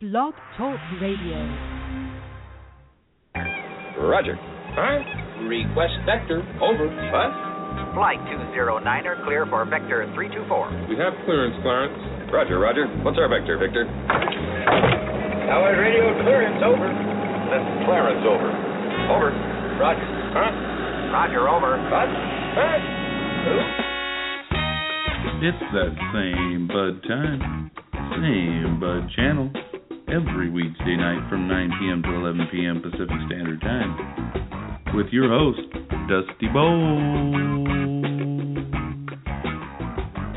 Blog Talk Radio. Roger. Huh? Request vector. Over. What? Flight 209er clear for vector 324. We have clearance, Clarence. Roger, Roger. What's our vector, Victor? Howard radio clearance over. That's Clarence over. Over. Roger. Huh? Roger over. What? Huh? It's that same Bud time, same Bud channel, every weekday night from 9 p.m. to 11 p.m. Pacific Standard Time, with your host, Dusty Bowlz.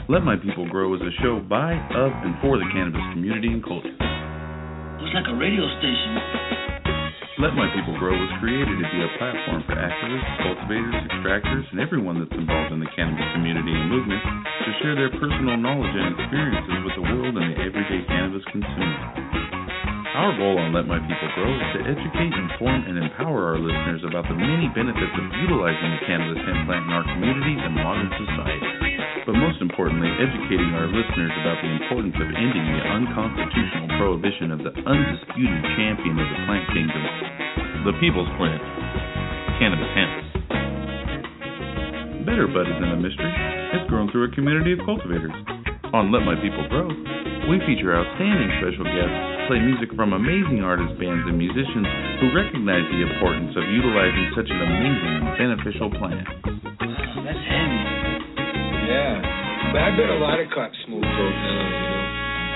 Let My People Grow is a show by, of, and for the cannabis community and culture. Looks like a radio station. Let My People Grow was created to be a platform for activists, cultivators, extractors, and everyone that's involved in the cannabis community and movement to share their personal knowledge and experiences with the world and the everyday cannabis consumer. Our goal on Let My People Grow is to educate, inform, and empower our listeners about the many benefits of utilizing the cannabis hemp plant in our community and modern society. But most importantly, educating our listeners about the importance of ending the unconstitutional prohibition of the undisputed champion of the plant kingdom, the people's plant, cannabis hemp. Better Bud isn't a mystery. It's grown through a community of cultivators. On Let My People Grow, we feature outstanding special guests, play music from amazing artists, bands, and musicians who recognize the importance of utilizing such an amazing and beneficial plant. That's heavy. Yeah. But I bet a lot of cops smoke dope now, you know.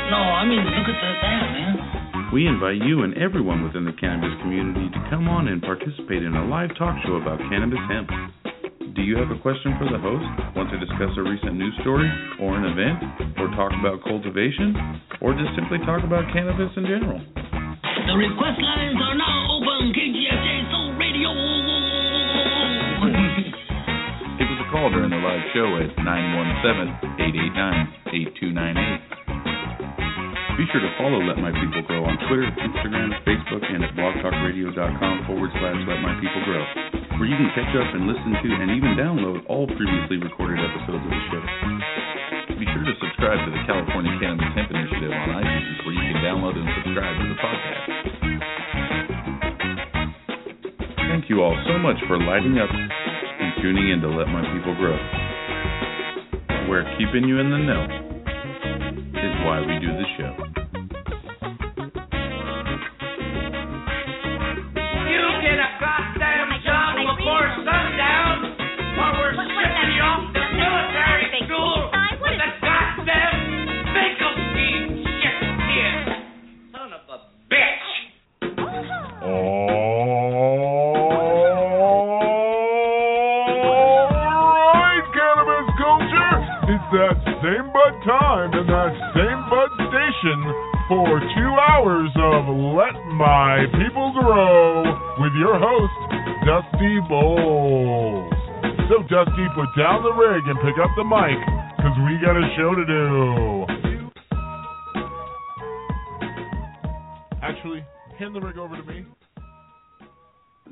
No, I mean, look at that, man. We invite you and everyone within the cannabis community to come on and participate in a live talk show about cannabis hemp. Do you have a question for the host? Want to discuss a recent news story, or an event, or talk about cultivation, or just simply talk about cannabis in general? The request lines are now open. KGSJ Soul Radio. Give us a call during the live show at 917-889-8298. Be sure to follow Let My People Grow on Twitter, Instagram, Facebook, and at blogtalkradio.com forward slash Let My People Grow, where you can catch up and listen to and even download all previously recorded episodes of the show. Be sure to subscribe to the California Cannabis Hemp Initiative on iTunes, where you can download and subscribe to the podcast. Thank you all so much for lighting up and tuning in to Let My People Grow, We're keeping you in the know why we do the show. For two hours of Let My People Grow with your host, Dusty Bowlz. So, Dusty, put down the rig and pick up the mic, because we got a show to do. Actually, hand the rig over to me.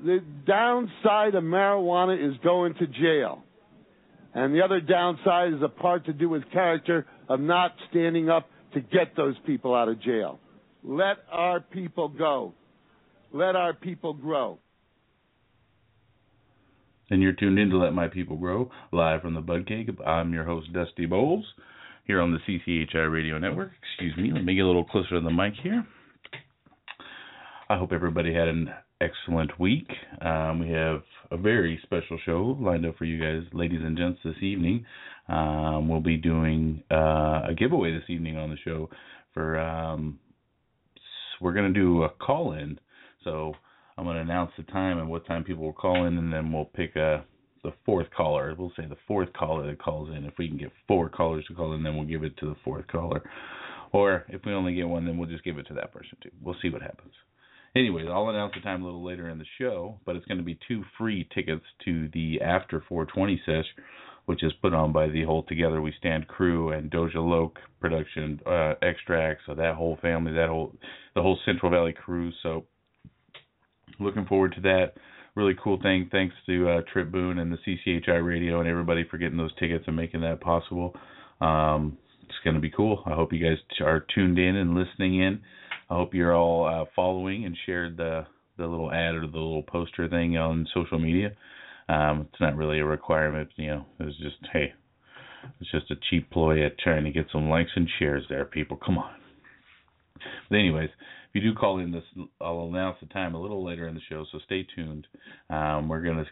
the downside of marijuana is going to jail. And the other downside is a part to do with character of not standing up to get those people out of jail. Let our people go. Let our people grow. And you're tuned in to Let My People Grow, live from the Bud Cave. I'm your host, Dusty Bowlz, here on the CCHI Radio Network. Excuse me, let me get a little closer to the mic here. I hope everybody had an excellent week. Um, we have a very special show lined up for you guys, ladies and gents, this evening. Um, we'll be doing uh, a giveaway this evening on the show for. Um, we're going to do a call in. So I'm going to announce the time and what time people will call in, and then we'll pick a the fourth caller. We'll say the fourth caller that calls in. If we can get four callers to call in, then we'll give it to the fourth caller. Or if we only get one, then we'll just give it to that person too. We'll see what happens. Anyways, I'll announce the time a little later in the show, but it's going to be two free tickets to the After 420 sesh, which is put on by the whole Together We Stand crew and Doja Loke production, uh, extracts, so that whole family, that whole the whole Central Valley crew. So looking forward to that. Really cool thing. Thanks to uh, Trip Boone and the CCHI Radio and everybody for getting those tickets and making that possible. Um, it's going to be cool. I hope you guys are tuned in and listening in. I hope you're all uh, following and shared the the little ad or the little poster thing on social media. Um, it's not really a requirement, you know. It's just hey, it's just a cheap ploy at trying to get some likes and shares there, people. Come on. But anyways, if you do call in this, I'll announce the time a little later in the show, so stay tuned. Um, we're gonna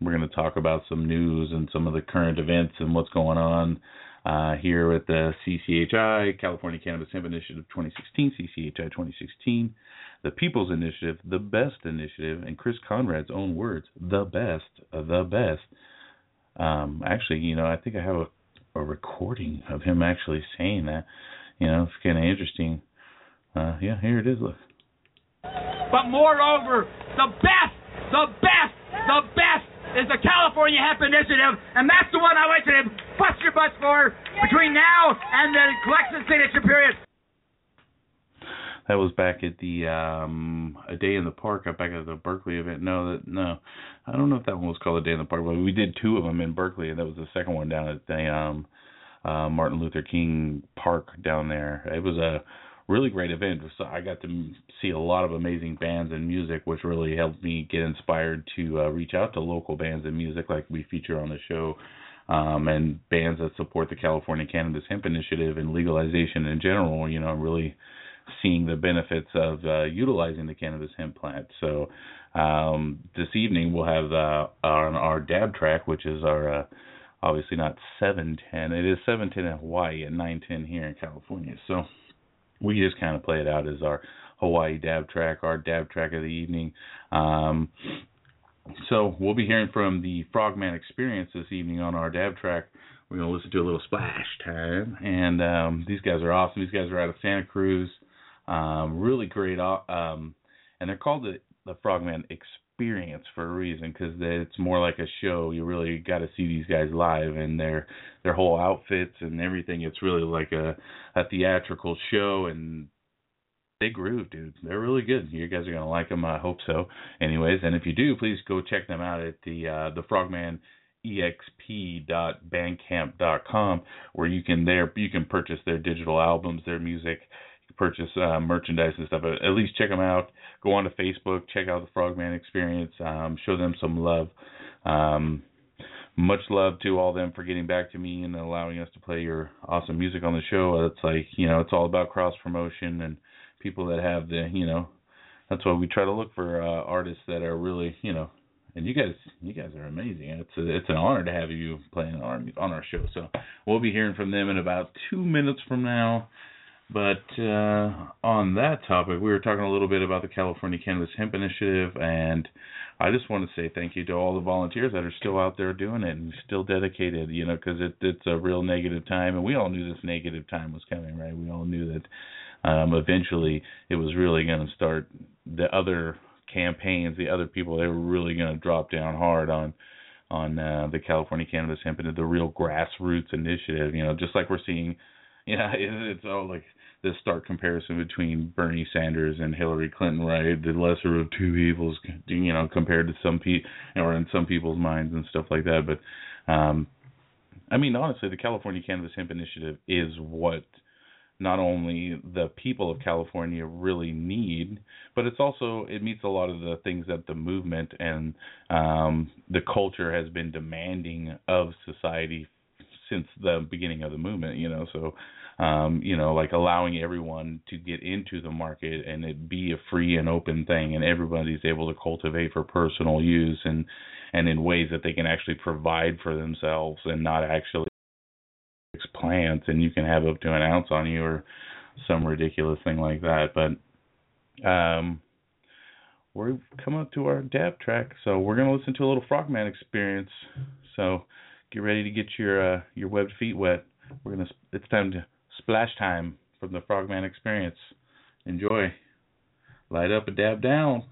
we're gonna talk about some news and some of the current events and what's going on uh, here at the CCHI California Cannabis Hemp Initiative 2016, CCHI 2016, the People's Initiative, the best initiative, and Chris Conrad's own words, the best, the best. Um, actually, you know, I think I have a, a recording of him actually saying that. You know, it's kind of interesting. Uh, yeah, here it is. Look. But moreover, the best, the best, the best is the California Hemp Initiative, and that's the one I you to bust your butts for between now and the collection signature period. That was back at the um a day in the park back at the Berkeley event. No, that no, I don't know if that one was called a day in the park, but we did two of them in Berkeley, and that was the second one down at the um uh Martin Luther King Park down there. It was a really great event. So I got to see a lot of amazing bands and music, which really helped me get inspired to uh, reach out to local bands and music like we feature on the show, um, and bands that support the California Cannabis Hemp Initiative and legalization in general. You know, really seeing the benefits of uh, utilizing the cannabis hemp plant. So um, this evening we'll have uh, on our dab track, which is our uh, obviously not 710. It is 710 in Hawaii and 910 here in California. So we just kind of play it out as our Hawaii dab track, our dab track of the evening. Um, so we'll be hearing from the Frogman Experience this evening on our dab track. We're gonna listen to a little splash time, and um, these guys are awesome. These guys are out of Santa Cruz, um, really great. Um, and they're called the the Frogman Experience for a reason because it's more like a show. You really got to see these guys live and their their whole outfits and everything. It's really like a a theatrical show and they groove, dude. They're really good. You guys are gonna like them. I hope so. Anyways, and if you do, please go check them out at the uh, the Frogman exp.bandcamp.com where you can there you can purchase their digital albums, their music, purchase uh, merchandise and stuff. But at least check them out. Go on to Facebook, check out the Frogman Experience, um, show them some love. Um, much love to all them for getting back to me and allowing us to play your awesome music on the show. It's like you know, it's all about cross promotion and people that have the you know. That's why we try to look for uh, artists that are really you know and you guys you guys are amazing. It's a, it's an honor to have you playing on our on our show. So we'll be hearing from them in about two minutes from now. But uh, on that topic, we were talking a little bit about the California Cannabis Hemp Initiative, and I just want to say thank you to all the volunteers that are still out there doing it and still dedicated. You know, because it, it's a real negative time, and we all knew this negative time was coming, right? We all knew that um, eventually it was really going to start. The other campaigns, the other people, they were really going to drop down hard on on uh, the California Cannabis Hemp and the real grassroots initiative. You know, just like we're seeing. Yeah, it's all like this stark comparison between Bernie Sanders and Hillary Clinton, right? The lesser of two evils, you know, compared to some people or in some people's minds and stuff like that. But um, I mean, honestly, the California Cannabis Hemp Initiative is what not only the people of California really need, but it's also it meets a lot of the things that the movement and um, the culture has been demanding of society since the beginning of the movement. You know, so um, you know, like allowing everyone to get into the market and it be a free and open thing, and everybody's able to cultivate for personal use and and in ways that they can actually provide for themselves and not actually plants and you can have up to an ounce on you or some ridiculous thing like that. But um we're coming up to our dab track, so we're gonna listen to a little Frogman experience. So get ready to get your uh, your webbed feet wet. We're gonna it's time to splash time from the Frogman experience. Enjoy. Light up a dab down.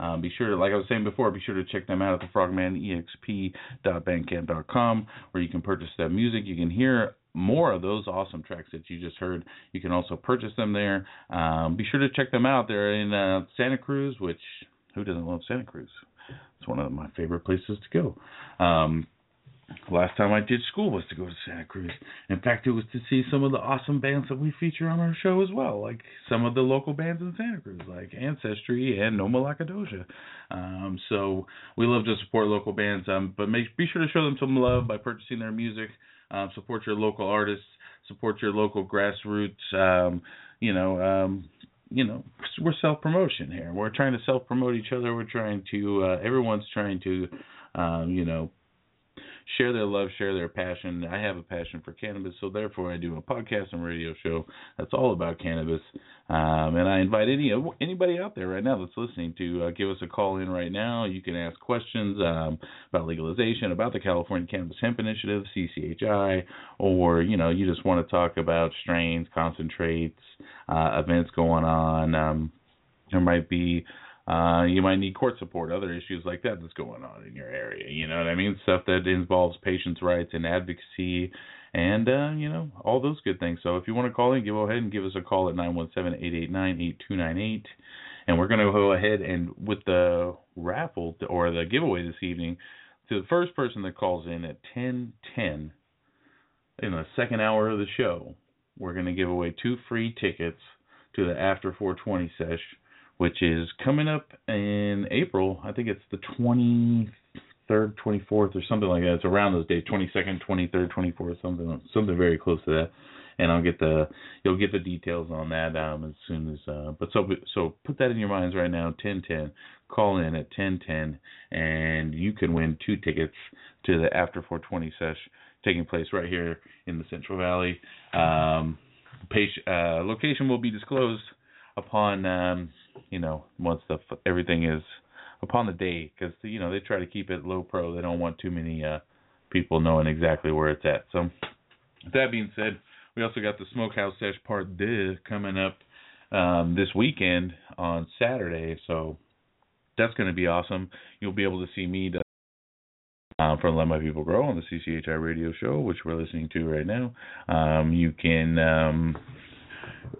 Um, be sure, to, like I was saying before, be sure to check them out at the frogmanexp.bandcamp.com, where you can purchase that music. You can hear more of those awesome tracks that you just heard. You can also purchase them there. Um, be sure to check them out. They're in uh, Santa Cruz, which who doesn't love Santa Cruz? It's one of my favorite places to go. Um, last time I did school was to go to Santa Cruz. In fact, it was to see some of the awesome bands that we feature on our show as well, like some of the local bands in Santa Cruz, like Ancestry and No Malacadosha. Um, so we love to support local bands, um, but make be sure to show them some love by purchasing their music. Um, support your local artists. Support your local grassroots. Um, you know, um, you know, we're self promotion here. We're trying to self promote each other. We're trying to. Uh, everyone's trying to, um, you know, share their love, share their passion. I have a passion for cannabis, so therefore I do a podcast and radio show that's all about cannabis. Um, and I invite any anybody out there right now that's listening to uh, give us a call in right now. You can ask questions um, about legalization, about the California Cannabis Hemp Initiative, CCHI, or you know you just want to talk about strains, concentrates, uh, events going on. Um, there might be uh, you might need court support, other issues like that that's going on in your area. You know what I mean? Stuff that involves patients' rights and advocacy, and uh, you know all those good things. So if you want to call in, go ahead and give us a call at nine one seven eight eight nine eight two nine eight, and we're going to go ahead and with the raffle or the giveaway this evening to the first person that calls in at ten ten in the second hour of the show, we're going to give away two free tickets to the After 420 sesh which is coming up in April. I think it's the 23rd, 24th, or something like that. It's around those days, 22nd, 23rd, 24th, something something very close to that. And I'll get the you'll get the details on that um, as soon as. Uh, but so so put that in your minds right now. 1010. Call in at 1010, and you can win two tickets to the After 420 sesh taking place right here in the Central Valley. Um, page, uh, location will be disclosed upon um, you know once the everything is upon the day because you know they try to keep it low pro. They don't want too many uh, people knowing exactly where it's at. So that being said, we also got the Smokehouse Sesh Part Deux coming up um, this weekend on Saturday. So that's going to be awesome. You'll be able to see me. To, uh, from Let My People Grow on the CCHI radio show, which we're listening to right now. Um, you can um,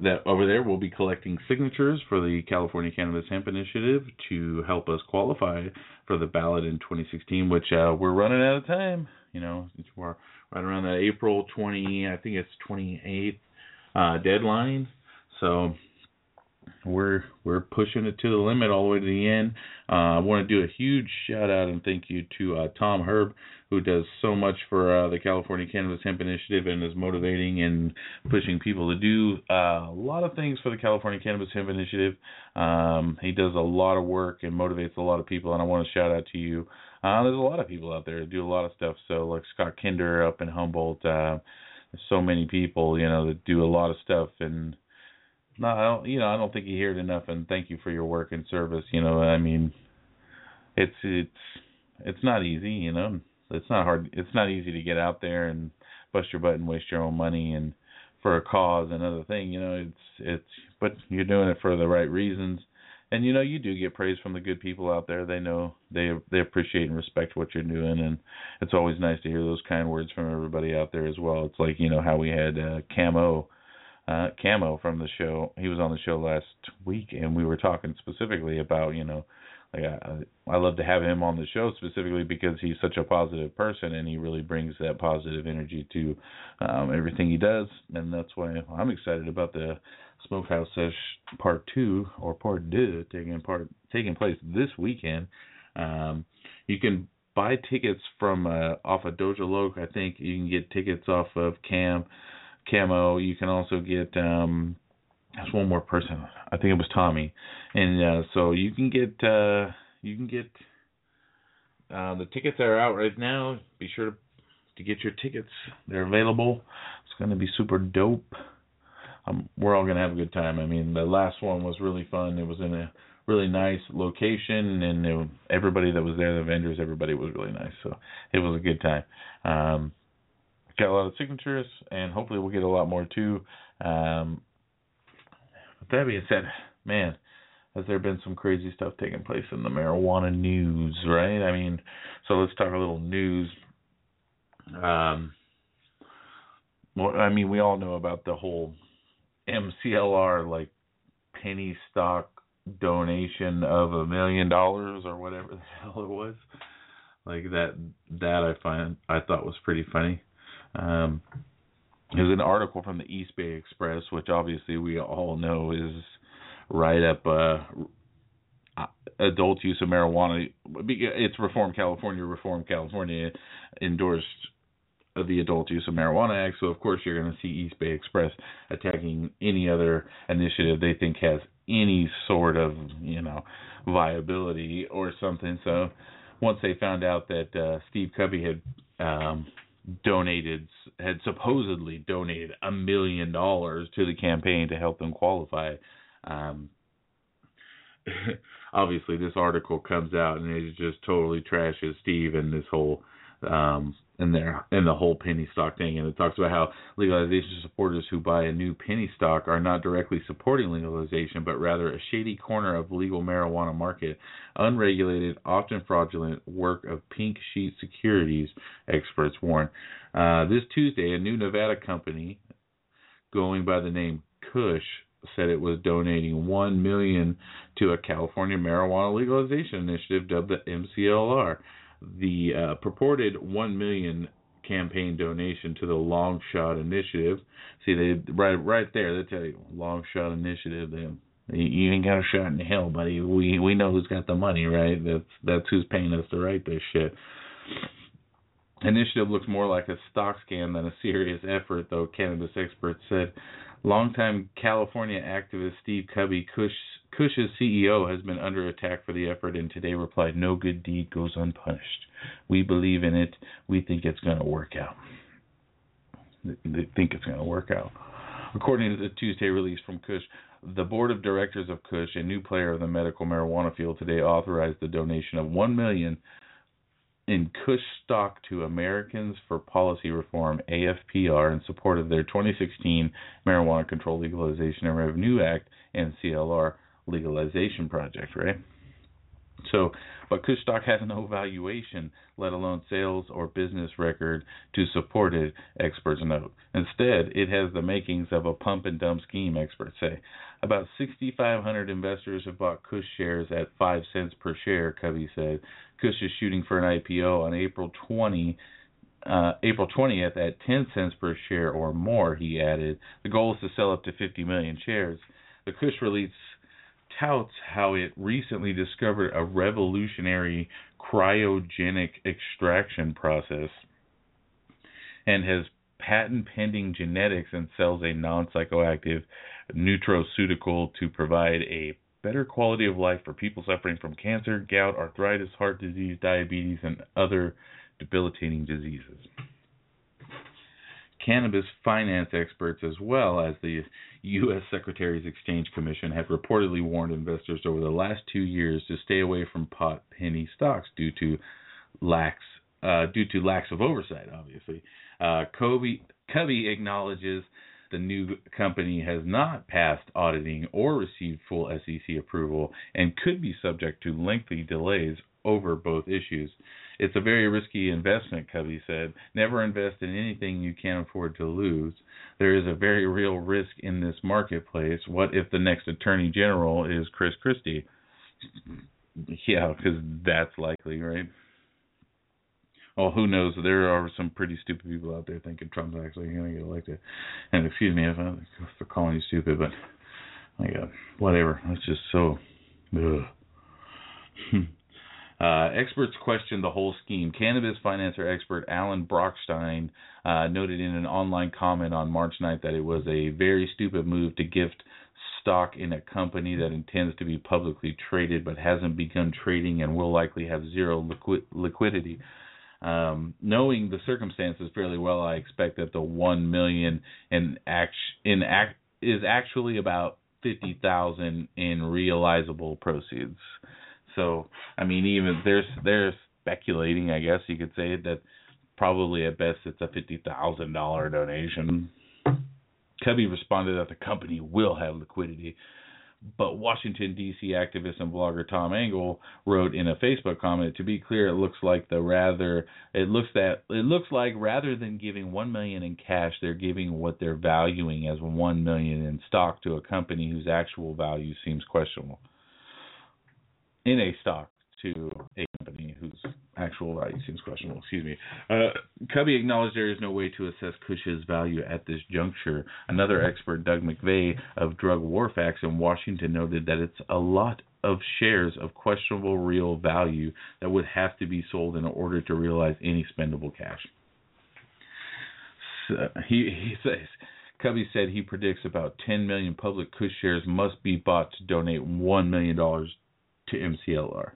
that over there we'll be collecting signatures for the California Cannabis Hemp Initiative to help us qualify for the ballot in 2016, which uh, we're running out of time. You know, we're right around the April 20, I think it's 28th uh, deadline. So we're we're pushing it to the limit all the way to the end. Uh, I want to do a huge shout out and thank you to uh, Tom Herb, who does so much for uh, the California Cannabis Hemp Initiative and is motivating and pushing people to do uh, a lot of things for the California Cannabis Hemp Initiative. Um, he does a lot of work and motivates a lot of people, and I want to shout out to you. Uh, there's a lot of people out there that do a lot of stuff. So like Scott Kinder up in Humboldt. Uh, so many people, you know, that do a lot of stuff and I don't. You know, I don't think you hear it enough. And thank you for your work and service. You know, I mean, it's it's it's not easy. You know, it's not hard. It's not easy to get out there and bust your butt and waste your own money and for a cause. Another thing, you know, it's it's. But you're doing it for the right reasons. And you know you do get praise from the good people out there. They know they they appreciate and respect what you're doing, and it's always nice to hear those kind words from everybody out there as well. It's like you know how we had uh, Camo uh, Camo from the show. He was on the show last week, and we were talking specifically about you know, I, I love to have him on the show specifically because he's such a positive person, and he really brings that positive energy to um, everything he does, and that's why I'm excited about the Smokehouse Sesh Part Two or Part Two taking part taking place this weekend. Um, you can buy tickets from uh, off of Doja Loke. I think you can get tickets off of Cam camo. You can also get um there's one more person. I think it was Tommy. And uh so you can get uh you can get uh the tickets are out right now. Be sure to to get your tickets. They're available. It's going to be super dope. Um, we're all going to have a good time. I mean, the last one was really fun. It was in a really nice location, and it, everybody that was there, the vendors, everybody was really nice. So it was a good time. Um, got a lot of signatures, and hopefully we'll get a lot more too. Um, that being said, man, has there been some crazy stuff taking place in the marijuana news, right? I mean, so let's talk a little news. Um, well, I mean, we all know about the whole MCLR like penny stock donation of a million dollars or whatever the hell it was. Like that that I find I thought was pretty funny. Um there's an article from the East Bay Express, which obviously we all know is right up uh adult use of marijuana. It's Reform California, Reform California endorsed the Adult Use of Marijuana Act. So of course you're going to see East Bay Express attacking any other initiative they think has any sort of you know viability or something. So once they found out that uh, Steve Kubby had um, donated, had supposedly donated a million dollars to the campaign to help them qualify. Um, obviously, this article comes out and it just totally trashes Steve and this whole um, in there in the whole penny stock thing. And it talks about how legalization supporters who buy a new penny stock are not directly supporting legalization but rather a shady corner of legal marijuana market unregulated often fraudulent work of pink sheet securities experts warn. Uh, this tuesday a new nevada company going by the name kush said it was donating 1 million to a california marijuana legalization initiative dubbed the mclr the uh, purported one million campaign donation to the Long Shot Initiative. See, they right right there they tell you Long Shot Initiative. They, you ain't got a shot in hell, buddy. We we know who's got the money, right? That's that's who's paying us to write this shit. Initiative looks more like a stock scam than a serious effort, though cannabis experts said. Longtime California activist Steve Kubby Kush Kush's CEO has been under attack for the effort and today replied, No good deed goes unpunished. We believe in it. We think it's going to work out. They think it's going to work out. According to the Tuesday release from Kush, the board of directors of Kush, a new player of the medical marijuana field, today authorized the donation of 1 million in Kush stock to Americans for Policy Reform (AFPR) in support of their 2016 Marijuana Control Legalization and Revenue Act (MCLR) legalization project, right? So, but Kush stock has no valuation, let alone sales or business record to support it, experts note. Instead, it has the makings of a pump and dump scheme, experts say. About 6,500 investors have bought Kush shares at 5 cents per share, Kubby said. Kush is shooting for an IPO on April 20. Uh, April 20th at 10 cents per share or more, he added. The goal is to sell up to 50 million shares. The Kush release touts how it recently discovered a revolutionary cryogenic extraction process and has patent pending genetics and sells a non psychoactive nutraceutical to provide a better quality of life for people suffering from cancer, gout, arthritis, heart disease, diabetes, and other debilitating diseases cannabis finance experts, as well as the U.S. Securities Exchange Commission, have reportedly warned investors over the last two years to stay away from pot penny stocks due to lax uh, due to lacks of oversight. Obviously, uh, Kubby acknowledges the new company has not passed auditing or received full SEC approval and could be subject to lengthy delays over both issues. It's a very risky investment, Kubby said. Never invest in anything you can't afford to lose. There is a very real risk in this marketplace. What if the next attorney general is Chris Christie? Yeah, because that's likely, right? Well, who knows? There are some pretty stupid people out there thinking Trump's actually going to get elected. And excuse me if I'm for calling you stupid, but God, uh, whatever. It's just so. Ugh. Uh, experts questioned the whole scheme. Cannabis financer expert Alan Brochstein uh, noted in an online comment on March 9th that it was a very stupid move to gift stock in a company that intends to be publicly traded but hasn't begun trading and will likely have zero liqui- liquidity. Um, knowing the circumstances fairly well, I expect that the one million in act in act is actually about fifty thousand in realizable proceeds. So I mean, even there's they're speculating, I guess you could say that probably at best it's a fifty thousand dollar donation. Kubby responded that the company will have liquidity But Washington D.C. activist and blogger Tom Angell wrote in a Facebook comment, "To be clear, it looks like the rather it looks that it looks like rather than giving one million in cash, they're giving what they're valuing as one million in stock to a company whose actual value seems questionable." In a stock to a company whose actual value seems questionable. Excuse me. Uh, Kubby acknowledged there is no way to assess Kush's value at this juncture. Another expert, Doug McVay of Drug War Facts in Washington, noted that it's a lot of shares of questionable real value that would have to be sold in order to realize any spendable cash. So he he says. Kubby said he predicts about 10 million public Kush shares must be bought to donate $1 million to MCLR.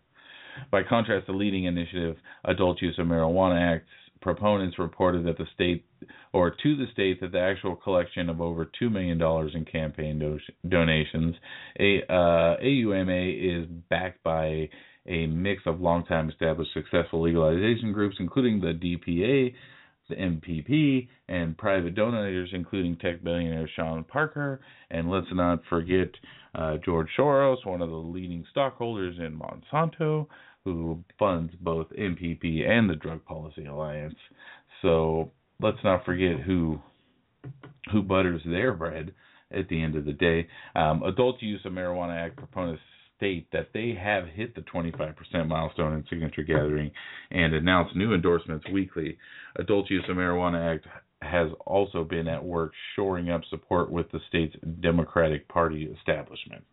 By contrast, the leading initiative, Adult Use of Marijuana Act, proponents reported that the state, or to the state, that the actual collection of over $2 million in campaign do- donations, a, uh, AUMA is backed by a mix of long-time established successful legalization groups, including the DPA, the MPP, and private donors, including tech billionaire Sean Parker. And let's not forget uh, George Soros, one of the leading stockholders in Monsanto, who funds both MPP and the Drug Policy Alliance. So let's not forget who who butters their bread at the end of the day. Um, adult use of marijuana act proponents state that they have hit the 25% milestone in signature gathering and announce new endorsements weekly. Adult use of marijuana act has also been at work shoring up support with the state's Democratic Party establishment.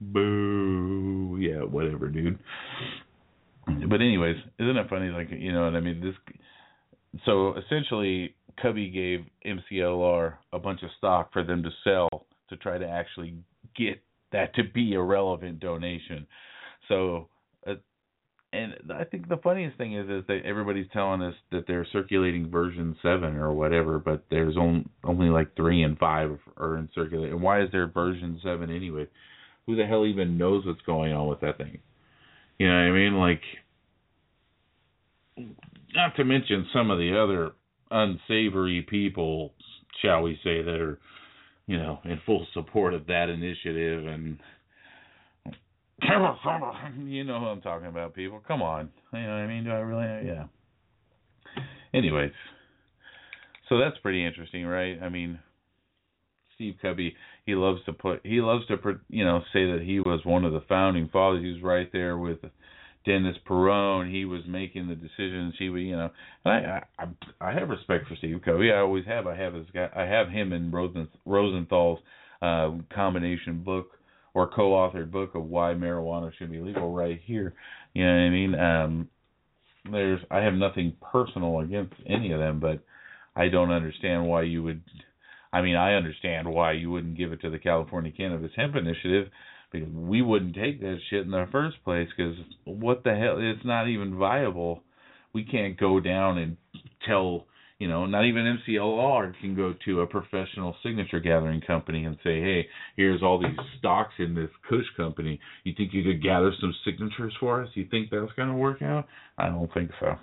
Boo. Yeah, whatever, dude. But anyways, isn't it funny? Like you know what I mean? This. So essentially, Kubby gave MCLR a bunch of stock for them to sell to try to actually get that to be a relevant donation. So, uh, and I think the funniest thing is is that everybody's telling us that they're circulating version seven or whatever, but there's only only like three and five are in circulation. And why is there version seven anyway? Who the hell even knows what's going on with that thing? You know what I mean? Like, not to mention some of the other unsavory people, shall we say, that are, you know, in full support of that initiative and. You know who I'm talking about, people. Come on. You know what I mean? Do I really? Yeah. Anyways, so that's pretty interesting, right? I mean, Steve Kubby, he loves to put, he loves to, you know, say that he was one of the founding fathers. He was right there with Dennis Peron. He was making the decisions. He would, you know, and I, I, I have respect for Steve Covey. I always have. I have his guy. I have him in Rosen, Rosenthal's uh, combination book or co-authored book of why marijuana should be legal right here. You know what I mean? Um, there's, I have nothing personal against any of them, but I don't understand why you would. I mean, I understand why you wouldn't give it to the California Cannabis Hemp Initiative because we wouldn't take that shit in the first place because what the hell it's not even viable. We can't go down and tell you know not even mclr can go to a professional signature gathering company and say hey here's all these stocks in this kush company. You think you could gather some signatures for us? You think that's going to work out? I don't think so.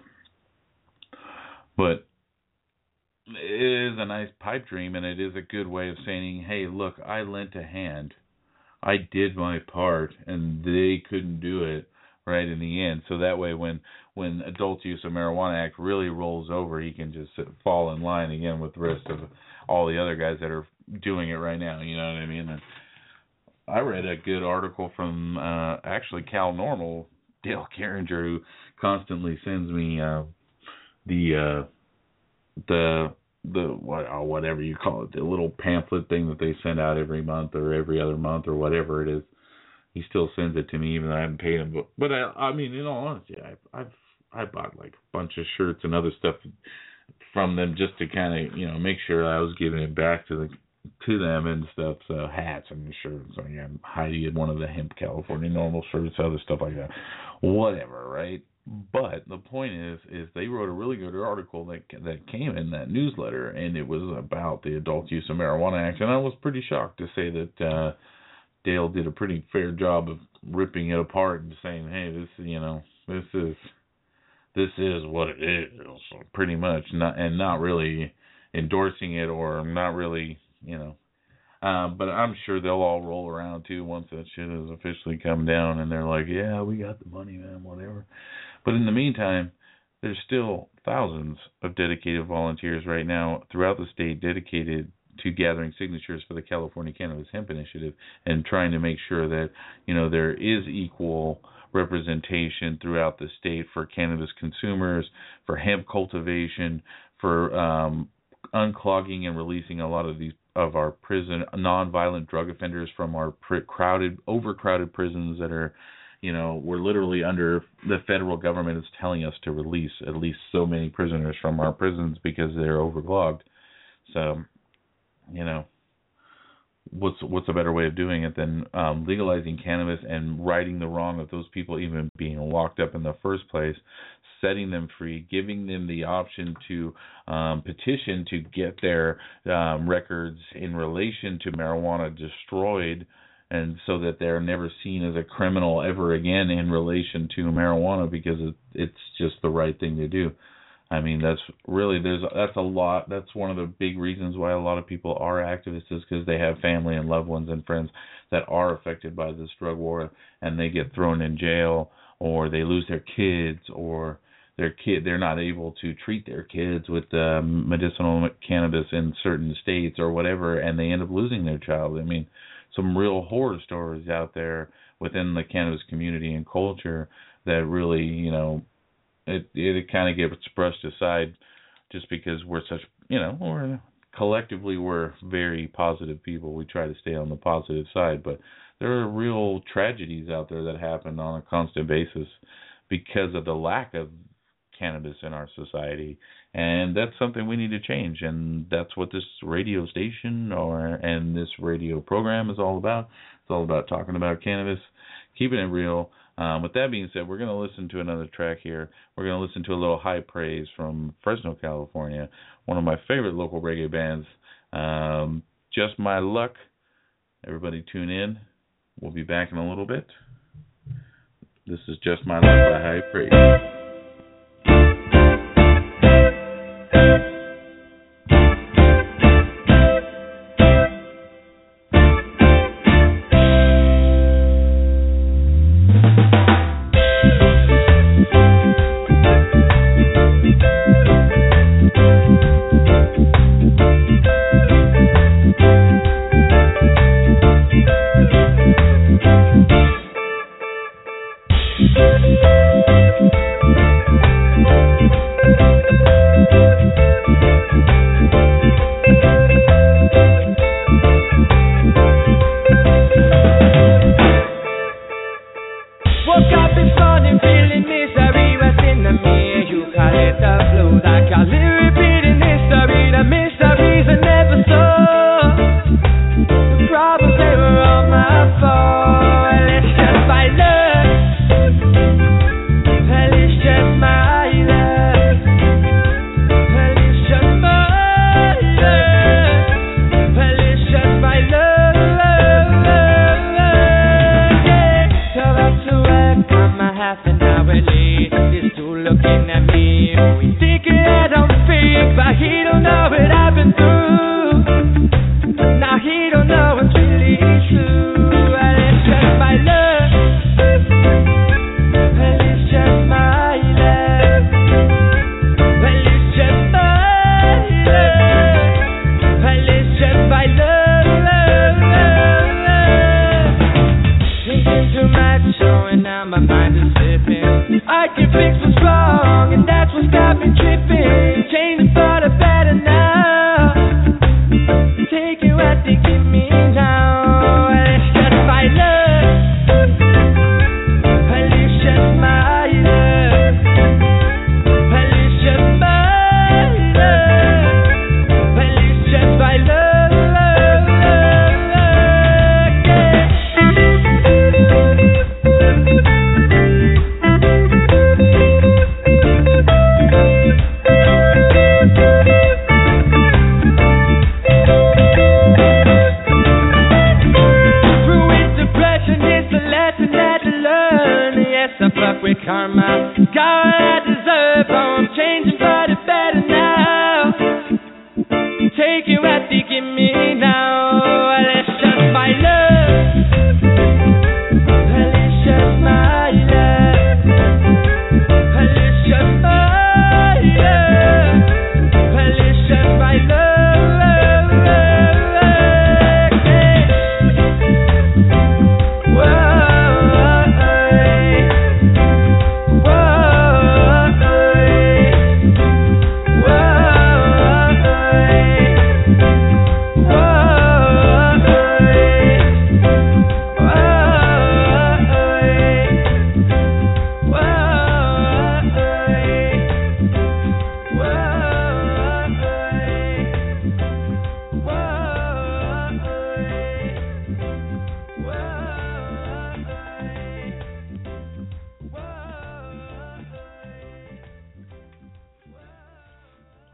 But it is a nice pipe dream and it is a good way of saying hey look i lent a hand I did my part and they couldn't do it right in the end. So that way when when adult use of marijuana act really rolls over, he can just fall in line again with the rest of all the other guys that are doing it right now, you know what I mean? And I read a good article from uh actually Cal NORML, Dale Gieringer who constantly sends me uh the uh the the uh, whatever you call it, the little pamphlet thing that they send out every month or every other month or whatever it is. He still sends it to me even though I haven't paid him. But but I, I mean, in all honesty, I I've I bought like a bunch of shirts and other stuff from them just to kind of you know make sure I was giving it back to the to them and stuff. So hats and shirts. So yeah, Heidi had one of the hemp California NORML shirts, other stuff like that. Whatever, right? But the point is, is they wrote a really good article that that came in that newsletter, and it was about the Adult Use of Marijuana Act, and I was pretty shocked to say that uh, Dale did a pretty fair job of ripping it apart and saying, "Hey, this, you know, this is this is what it is, pretty much," not and not really endorsing it or not really, you know, Uh, but I'm sure they'll all roll around too once that shit has officially come down, and they're like, "Yeah, we got the money, man, whatever." But in the meantime, there's still thousands of dedicated volunteers right now throughout the state dedicated to gathering signatures for the California Cannabis Hemp Initiative and trying to make sure that you know there is equal representation throughout the state for cannabis consumers, for hemp cultivation, for um, unclogging and releasing a lot of these of our prison non-violent drug offenders from our pr- crowded, overcrowded prisons that are, you know, we're literally under the federal government is telling us to release at least so many prisoners from our prisons because they're overclogged. So, you know, what's what's a better way of doing it than um, legalizing cannabis and righting the wrong of those people even being locked up in the first place, setting them free, giving them the option to um, petition to get their um, records in relation to marijuana destroyed, and so that they're never seen as a criminal ever again in relation to marijuana because it, it's just the right thing to do. I mean, that's really there's that's a lot. That's one of the big reasons why a lot of people are activists is because they have family and loved ones and friends that are affected by this drug war, and they get thrown in jail or they lose their kids or their kid they're not able to treat their kids with uh, medicinal cannabis in certain states or whatever, and they end up losing their child. I mean, some real horror stories out there within the cannabis community and culture that really you know it it kind of gets brushed aside just because we're such you know we're collectively we're very positive people. We try to stay on the positive side, but there are real tragedies out there that happen on a constant basis because of the lack of cannabis in our society and that's something we need to change and that's what this radio station or and this radio program is all about it's all about talking about cannabis keeping it real um, with that being said, we're going to listen to another track here. We're going to listen to a little high praise from Fresno, California, one of my favorite local reggae bands, um, Just My Luck. Everybody tune in. We'll be back in a little bit. This is Just My Luck by High Praise.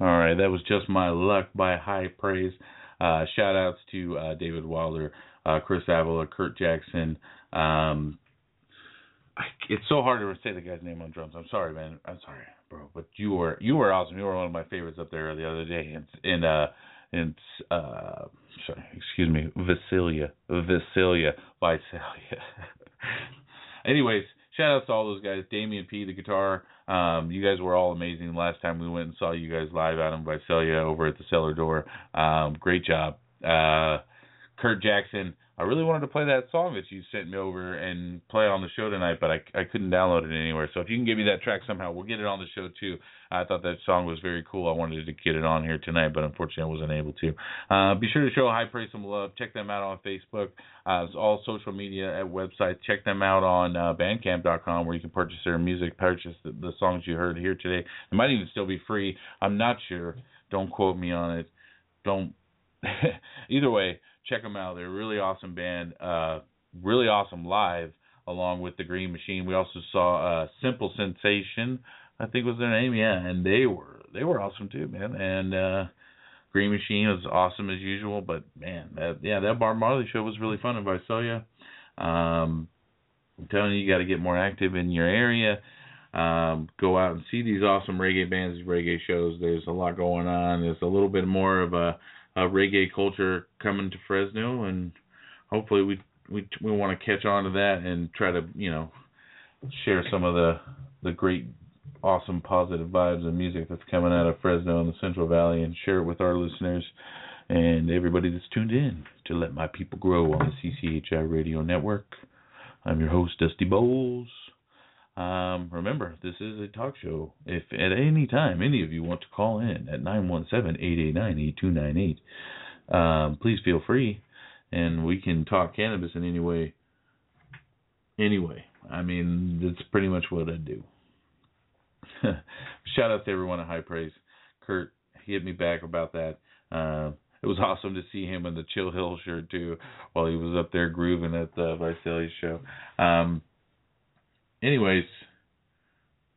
Right, that was just my luck by high praise. Uh, shout outs to uh, David Wilder, uh, Chris Avila, Kurt Jackson. Um, I, it's so hard to say the guy's name on drums. I'm sorry, man. I'm sorry, bro. But you were you were awesome. You were one of my favorites up there the other day. And and uh uh sorry, excuse me, Vasilia, Vasilia, Visalia. Anyways, shout out to all those guys. Damian P, the guitar. Um, you guys were all amazing last time we went and saw you guys live out in Visalia over at the cellar door. Um, great job. Uh, Kurt Jackson. I really wanted to play that song that you sent me over and play on the show tonight, but I I couldn't download it anywhere. So if you can give me that track somehow, we'll get it on the show too. I thought that song was very cool. I wanted to get it on here tonight, but unfortunately I wasn't able to. Uh, be sure to show High Praise some love. Check them out on Facebook. Uh, all social media at websites. Check them out on uh, Bandcamp.com where you can purchase their music, purchase the, the songs you heard here today. It might even still be free. I'm not sure. Don't quote me on it. Don't. Either way, check them out. They're a really awesome band, uh, really awesome live, along with the Green Machine. We also saw uh, Simple Sensation, I think was their name, yeah, and they were they were awesome too, man. And uh, Green Machine was awesome as usual, but man, that, yeah, that Bob Marley show was really fun in Visalia. Um, I'm telling you, you got to get more active in your area. Um, go out and see these awesome reggae bands, reggae shows. There's a lot going on. There's a little bit more of a uh, reggae culture coming to Fresno, and hopefully we we we want to catch on to that and try to you know share some of the the great awesome positive vibes and music that's coming out of Fresno and the Central Valley and share it with our listeners and everybody that's tuned in to let my people grow on the CCHI radio network. I'm your host Dusty Bowlz. Um, remember, this is a talk show. If at any time any of you want to call in at 917-889-8298, um, please feel free, and we can talk cannabis in any way. Anyway, I mean, that's pretty much what I do. Shout out to everyone at High Praise. Kurt, hit me back about that. Uh, it was awesome to see him in the Chill Hill shirt too, while he was up there grooving at the Visalia show. Um, anyways,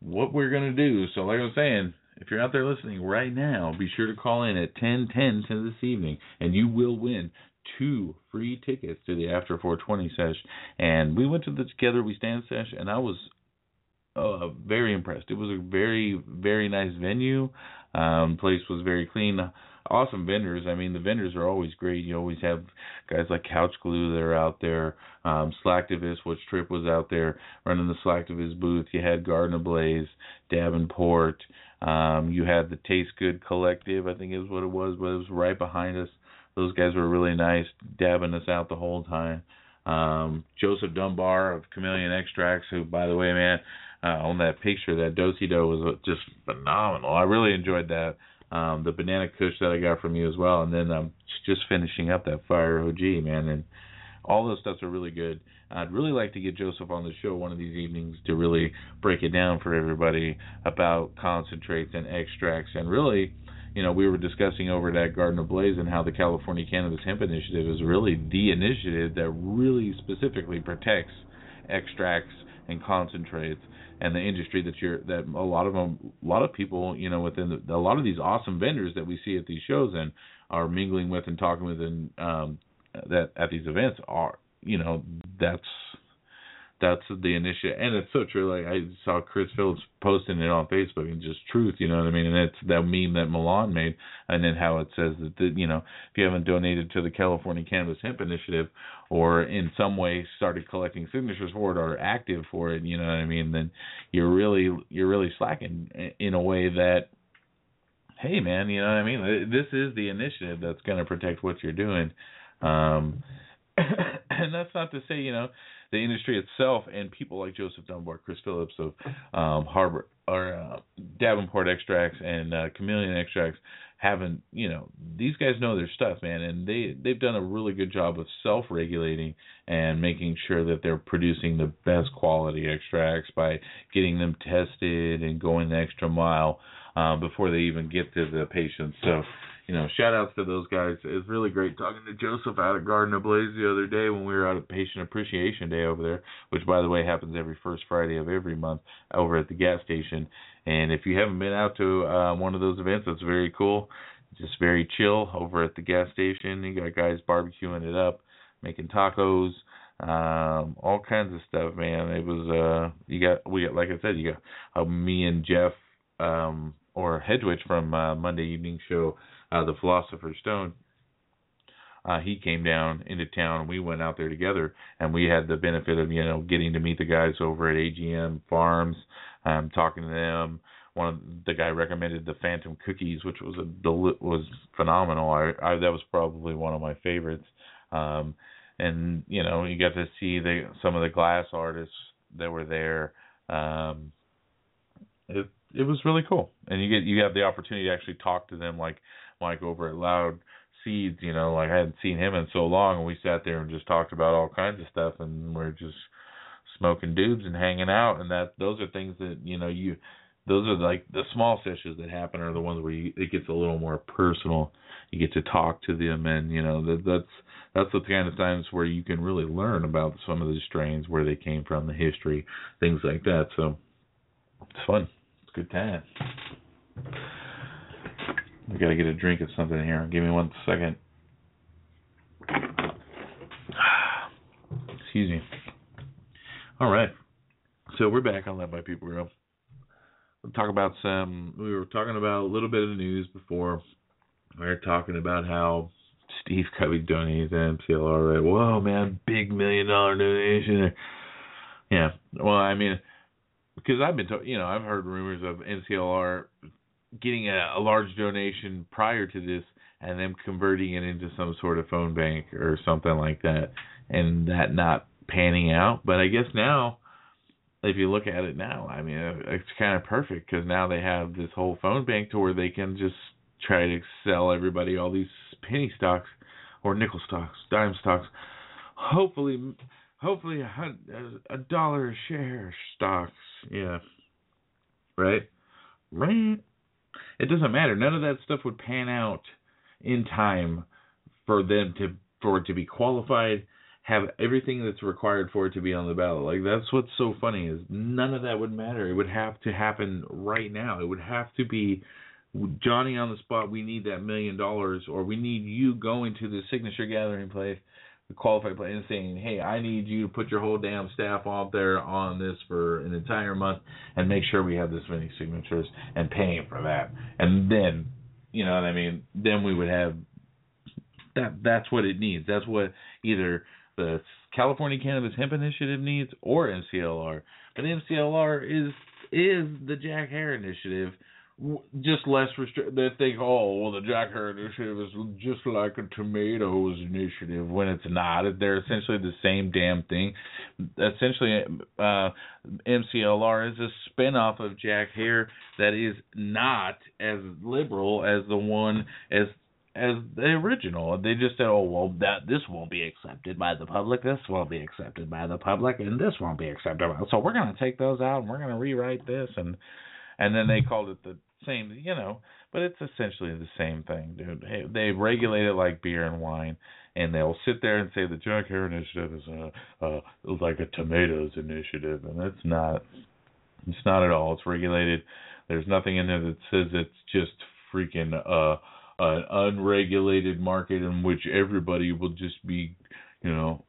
what we're gonna do. So, like I was saying, if you're out there listening right now, be sure to call in at 10:10 to this evening, and you will win two free tickets to the After 420 sesh. And we went to the Together We Stand sesh, and I was uh, very impressed. It was a very very nice venue. Um, place was very clean. Awesome vendors. I mean, the vendors are always great. You always have guys like Couch Glue that are out there. Um, Slacktivist, which Trip was out there running the Slacktivist booth. You had Garden Ablaze, Davenport. Um, you had the Taste Good Collective, I think is what it was, but it was right behind us. Those guys were really nice, dabbing us out the whole time. Um, Joseph Dunbar of Chameleon Extracts, who, by the way, man, uh, on that picture, that Dosey Do was just phenomenal. I really enjoyed that. Um, the banana kush that I got from you as well, and then um, just finishing up that fire OG, man, and all those stuffs are really good. I'd really like to get Joseph on the show one of these evenings to really break it down for everybody about concentrates and extracts, and really, you know, we were discussing over at Garden Ablaze and how the California Cannabis Hemp Initiative is really the initiative that really specifically protects extracts and concentrates and the industry that you're that a lot of them a lot of people you know within the, a lot of these awesome vendors that we see at these shows and are mingling with and talking with and um that at these events are you know that's that's the initiative. And it's so true. Like i saw chris phillips posting it on facebook and just truth you know what i mean? And it's that meme that milan made and then how it says that the, you know if you haven't donated to the california cannabis hemp initiative or in some way started collecting signatures for it or active for it you know what i mean? Then you're really you're really slacking in a way that hey man you know what i mean? This is the initiative that's going to protect what you're doing. Um and that's not to say you know the industry itself and people like Joseph Dunbar, Chris Phillips of um, Harbor or uh, Davenport Extracts and uh, Chameleon Extracts haven't, you know, these guys know their stuff, man, and they they've done a really good job of self-regulating and making sure that they're producing the best quality extracts by getting them tested and going the extra mile uh, before they even get to the patients. So, you know, shout outs to those guys. It was really great talking to Joseph out at Garden Ablaze the other day when we were out at Patient Appreciation Day over there, which by the way happens every first Friday of every month over at the gas station. And if you haven't been out to uh, one of those events, it's very cool. Just very chill over at the gas station. You got guys barbecuing it up, making tacos, um, all kinds of stuff, man. It was uh, you got we got like I said, you got uh, me and Jeff um or Hedwich from uh, Monday evening show uh, the Philosopher's Stone, uh, he came down into town and we went out there together and we had the benefit of you know getting to meet the guys over at AGM Farms, um, talking to them. One of the guy recommended the Phantom cookies, which was a was phenomenal. I, I that was probably one of my favorites. Um, and you know you got to see the some of the glass artists that were there. Um, it it was really cool, and you get you have the opportunity to actually talk to them like Mike over at Loud Seeds, you know, like I hadn't seen him in so long, and we sat there and just talked about all kinds of stuff, and we're just smoking dudes and hanging out, and that those are things that you know you those are like the small sessions that happen are the ones where you, it gets a little more personal. You get to talk to them, and you know that that's that's the kind of times where you can really learn about some of the strains, where they came from, the history, things like that. So it's fun. It's a good time. We gotta get a drink of something here. Give me one second. Excuse me. All right. So we're back on Let My People Grow. We'll talk about some. We were talking about a little bit of the news before. We were talking about how Steve Kubby donated to MCLR. Whoa, man, big million dollar donation. Yeah. Well, I mean, because I've been, to, you know, I've heard rumors of MCLR getting a, a large donation prior to this and then converting it into some sort of phone bank or something like that and that not panning out. But i guess now if you look at it now i mean it's kind of perfect because now they have this whole phone bank to where they can just try to sell everybody all these penny stocks or nickel stocks dime stocks hopefully hopefully a, a dollar a share stocks. Yeah. Right? Right it doesn't matter. None of that stuff would pan out in time for them to for it to be qualified, have everything that's required for it to be on the ballot. Like that's what's so funny is none of that would matter. It would have to happen right now. It would have to be Johnny on the spot. We need that million dollars, or we need you going to the signature gathering place qualified player and saying, "Hey, I need you to put your whole damn staff out there on this for an entire month and make sure we have this many signatures and paying for that." And then, you know what I mean? Then we would have that. That's what it needs. That's what either the California Cannabis Hemp Initiative needs or MCLR. But MCLR is is the Jack Herer Initiative just less restrict. They think, oh, well, the Jack Herer initiative is just like a tomatoes initiative when it's not. They're essentially the same damn thing. Essentially, uh, MCLR is a spinoff of Jack Herer that is not as liberal as the one as as the original. They just said, "Oh well, that this won't be accepted by the public. This won't be accepted by the public, and this won't be accepted." So we're going to take those out, and we're going to rewrite this, and and then they called it the same, you know, but it's essentially the same thing, dude. Hey, they regulate it like beer and wine, and they'll sit there and say the Jack Herer initiative is a, a like a tomatoes initiative, and it's not. It's not at all. It's regulated. There's nothing in there that says it's just freaking uh an unregulated market in which everybody will just be, you know,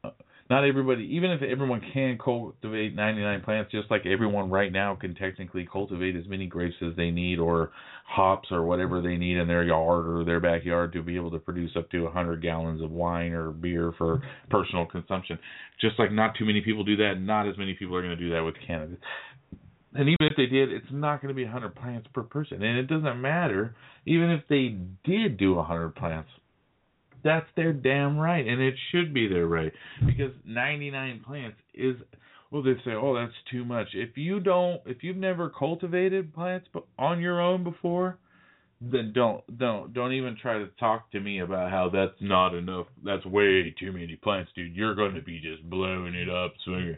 not everybody, even if everyone can cultivate 99 plants, just like everyone right now can technically cultivate as many grapes as they need, or hops, or whatever they need in their yard or their backyard to be able to produce up to 100 gallons of wine or beer for personal consumption. Just like not too many people do that, not as many people are going to do that with cannabis. And even if they did, it's not going to be 100 plants per person. And it doesn't matter, even if they did do 100 plants that's their damn right, and it should be their right because 99 plants is. Well, they say, "Oh, that's too much." If you don't, if you've never cultivated plants on your own before, then don't don't don't even try to talk to me about how that's not enough. That's way too many plants, dude. You're going to be just blowing it up, swinger.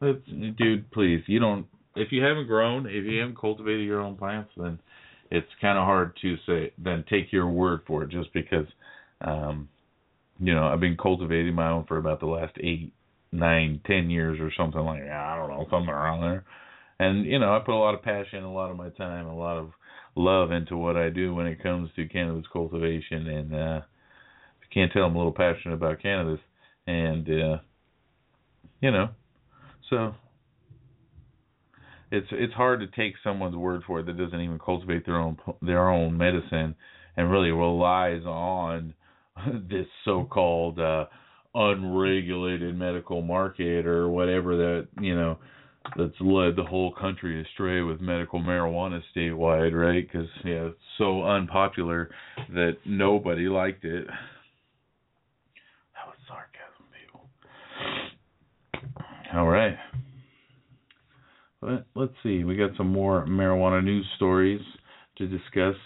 That's, dude, please, you don't. If you haven't grown, if you haven't cultivated your own plants, then it's kind of hard to say then take your word for it just because um you know I've been cultivating my own for about the last eight nine ten years or something like that. I don't know something around there. And you know I put a lot of passion a lot of my time a lot of love into what I do when it comes to cannabis cultivation. And uh if you can't tell I'm a little passionate about cannabis. And uh you know so it's it's hard to take someone's word for it that doesn't even cultivate their own their own medicine and really relies on this so-called uh unregulated medical market or whatever that you know that's led the whole country astray with medical marijuana statewide right? Because yeah it's so unpopular that nobody liked it. That was sarcasm people. All right. But let's see, we got some more marijuana news stories to discuss.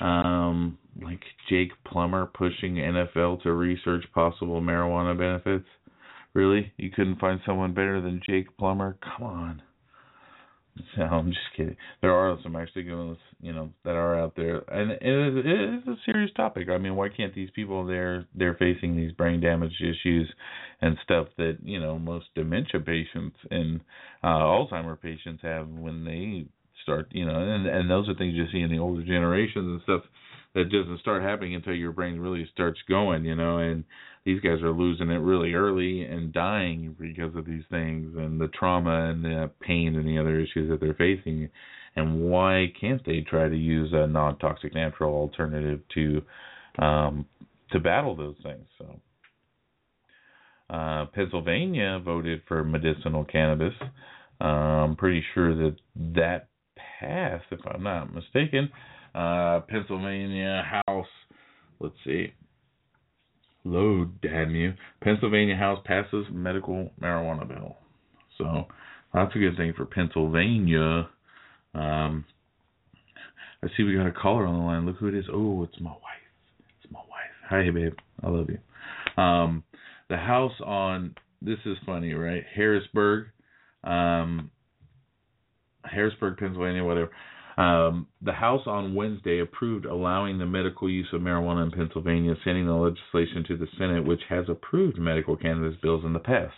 Um, like Jake Plummer pushing NFL to research possible marijuana benefits. Really? You couldn't find someone better than Jake Plummer? Come on. No, I'm just kidding. There are some actually good you know, that are out there, and it is, it is a serious topic. I mean, why can't these people they're they're facing these brain damage issues and stuff that you know most dementia patients and uh, Alzheimer patients have when they start, you know, and and those are things you see in the older generations and stuff that doesn't start happening until your brain really starts going, you know, and these guys are losing it really early and dying because of these things and the trauma and the pain and the other issues that they're facing. And why can't they try to use a non-toxic natural alternative to um, to battle those things? So, uh, Pennsylvania voted for medicinal cannabis. I'm pretty sure that that passed, if I'm not mistaken. Uh, Pennsylvania House, let's see, load, damn you. Pennsylvania House passes medical marijuana bill. So that's a good thing for Pennsylvania. Um, I see we got a caller on the line. Look who it is. Oh, it's my wife. It's my wife. Hi, babe. I love you. Um, the house on this is funny, right? Harrisburg, um, Harrisburg, Pennsylvania, whatever. Um, the House on Wednesday approved allowing the medical use of marijuana in Pennsylvania, sending the legislation to the Senate, which has approved medical cannabis bills in the past.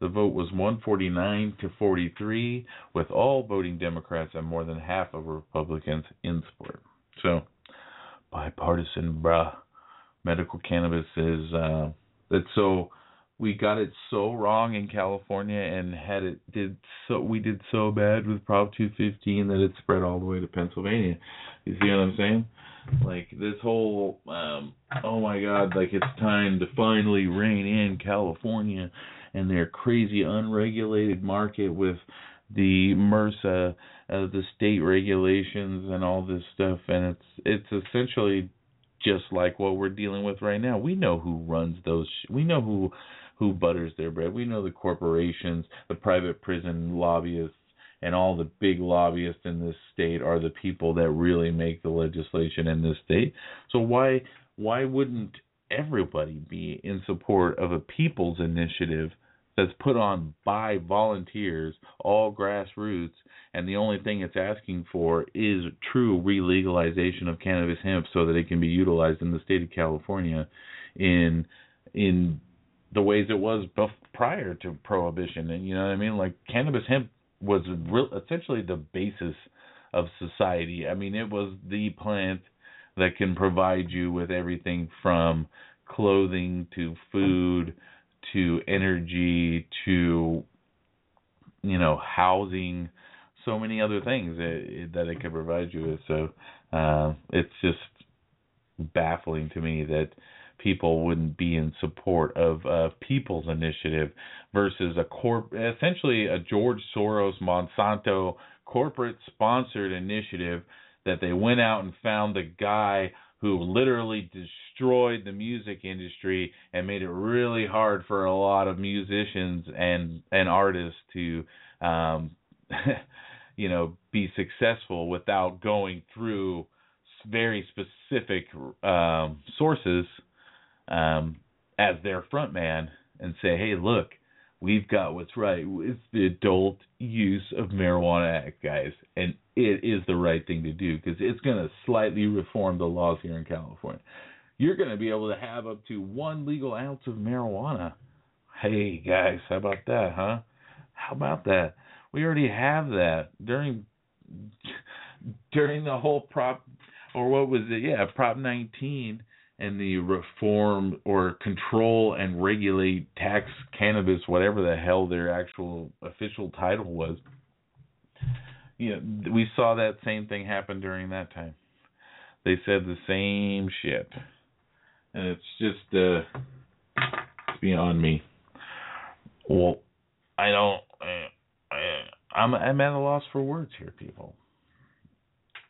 The vote was 149 to 43, with all voting Democrats and more than half of Republicans in support. So, bipartisan, bruh. Medical cannabis is uh, that's so we got it so wrong in California and had it did so we did so bad with Prop 215 that it spread all the way to Pennsylvania. You see what I'm saying? Like this whole um oh my god, like it's time to finally rein in California and their crazy unregulated market with the MRSA, uh, the state regulations and all this stuff and it's it's essentially just like what we're dealing with right now. We know who runs those. We know who who butters their bread. We know the corporations, the private prison lobbyists, and all the big lobbyists in this state are the people that really make the legislation in this state. So why why wouldn't everybody be in support of a people's initiative that's put on by volunteers, all grassroots, and the only thing it's asking for is true relegalization of cannabis hemp so that it can be utilized in the state of California in in the ways it was bef- prior to prohibition and you know what I mean? Like cannabis hemp was real, essentially the basis of society. I mean it was the plant that can provide you with everything from clothing to food to energy to you know housing so many other things that that it can provide you with. So uh it's just baffling to me that people wouldn't be in support of a people's initiative versus a corp essentially a George Soros Monsanto corporate sponsored initiative that they went out and found the guy who literally destroyed the music industry and made it really hard for a lot of musicians and and artists to um you know be successful without going through very specific um sources um as their front man and say hey look we've got what's right. It's the Adult Use of Marijuana Act, guys, and it is the right thing to do because it's going to slightly reform the laws here in California. You're going to be able to have up to one legal ounce of marijuana. Hey, guys, how about that, huh? How about that? We already have that during during the whole prop or what was it? Yeah, Prop 19 and the reform or control and regulate tax cannabis, whatever the hell their actual official title was. Yeah, we saw that same thing happen during that time. They said the same shit, and it's just uh, it's beyond me. Well, I don't. I, I, I'm I'm at a loss for words here, people.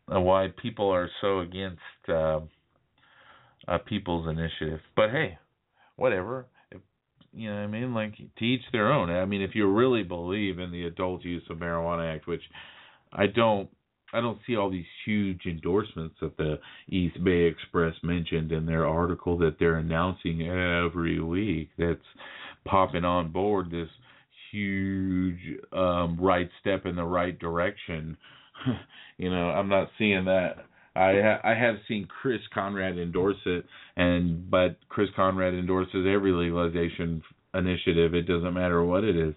Why people are so against. Uh, a people's initiative. But hey, whatever. If, you know what I mean? Like to each their own. I mean, if you really believe in the Adult Use of Marijuana Act, which I don't I don't see all these huge endorsements that the East Bay Express mentioned in their article that they're announcing every week. That's popping on board this huge um right step in the right direction. you know, I'm not seeing that I I have seen Chris Conrad endorse it, and but Chris Conrad endorses every legalization initiative. It doesn't matter what it is,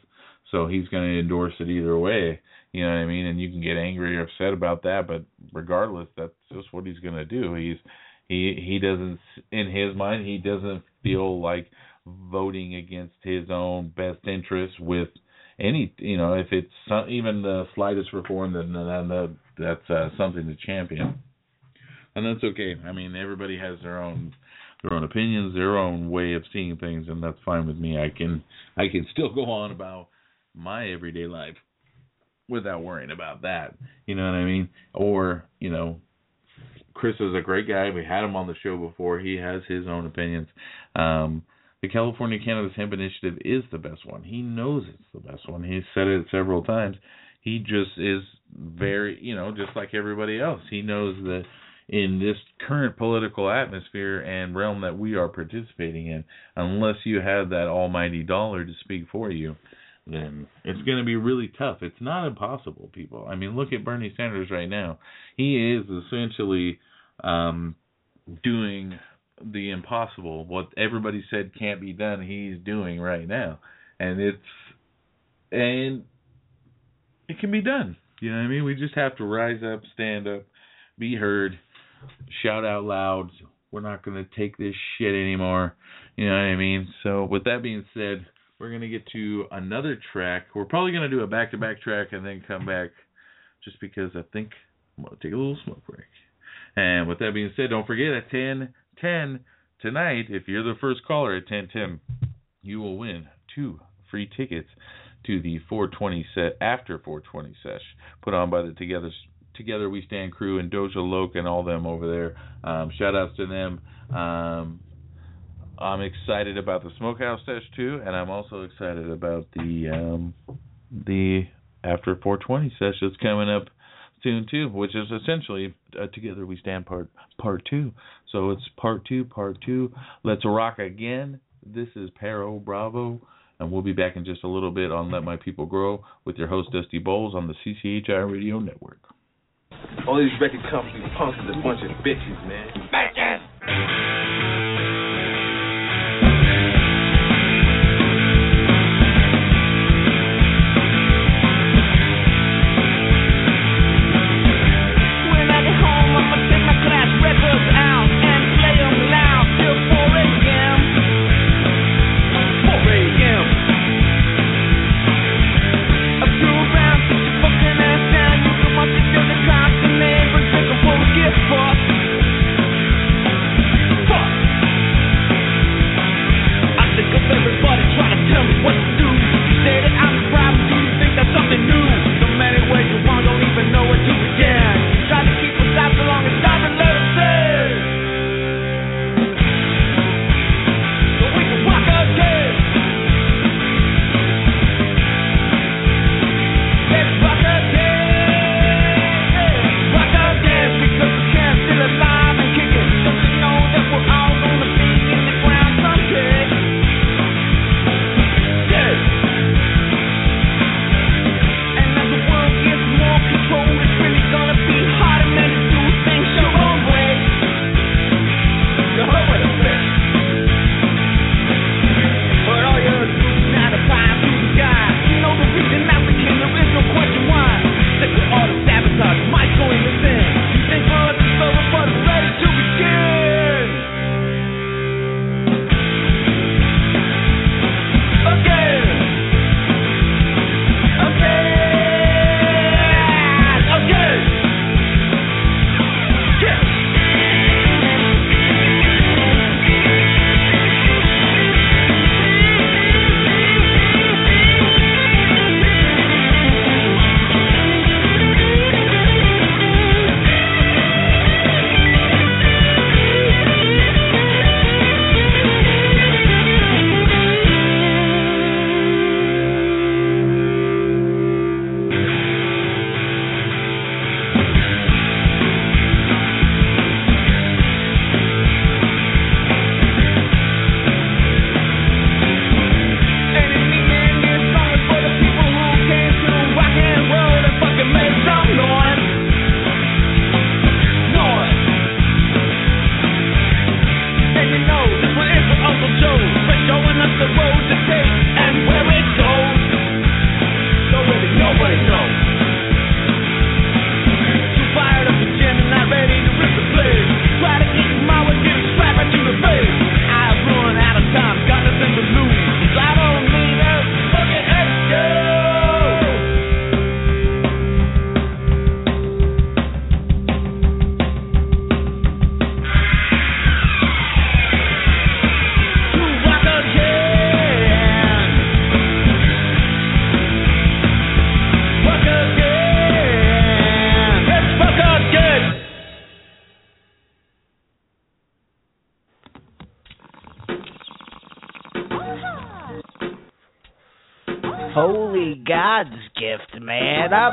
so he's going to endorse it either way. You know what I mean? And you can get angry or upset about that, but regardless, that's just what he's going to do. He's he he doesn't in his mind he doesn't feel like voting against his own best interests with any you know if it's some, even the slightest reform then then that's uh, something to champion and that's okay. I mean, everybody has their own their own opinions, their own way of seeing things, and that's fine with me. I can I can still go on about my everyday life without worrying about that. You know what I mean? Or you know, Chris is a great guy. We had him on the show before. He has his own opinions. Um, the California Cannabis Hemp Initiative is the best one. He knows it's the best one. He's said it several times. He just is very, you know, just like everybody else. He knows that in this current political atmosphere and realm that we are participating in, unless you have that almighty dollar to speak for you, then it's going to be really tough. It's not impossible, people. I mean, look at Bernie Sanders right now. He is essentially um, doing the impossible. What everybody said can't be done, he's doing right now, and it's and it can be done. You know what I mean? We just have to rise up, stand up, be heard, shout out loud. We're not going to take this shit anymore. You know what I mean? So, with that being said, we're going to get to another track. We're probably going to do a back to back track and then come back just because I think I'm going to take a little smoke break. And with that being said, don't forget at 10 10 tonight, if you're the first caller at 10 10, you will win two free tickets to the 420 set after 420 sesh put on by the Together Together We Stand crew and Doja Loke and all them over there. Um, shout outs to them. Um, I'm excited about the Smokehouse Sesh too, and I'm also excited about the um, the After 420 Sesh that's coming up soon too, which is essentially uh, Together We Stand part part two. So it's part two, part two. Let's rock again. This is Pero Bravo. And we'll be back in just a little bit on Let My People Grow with your host Dusty Bowlz on the CCHI Radio Network. All these record companies punks is a bunch of bitches, man.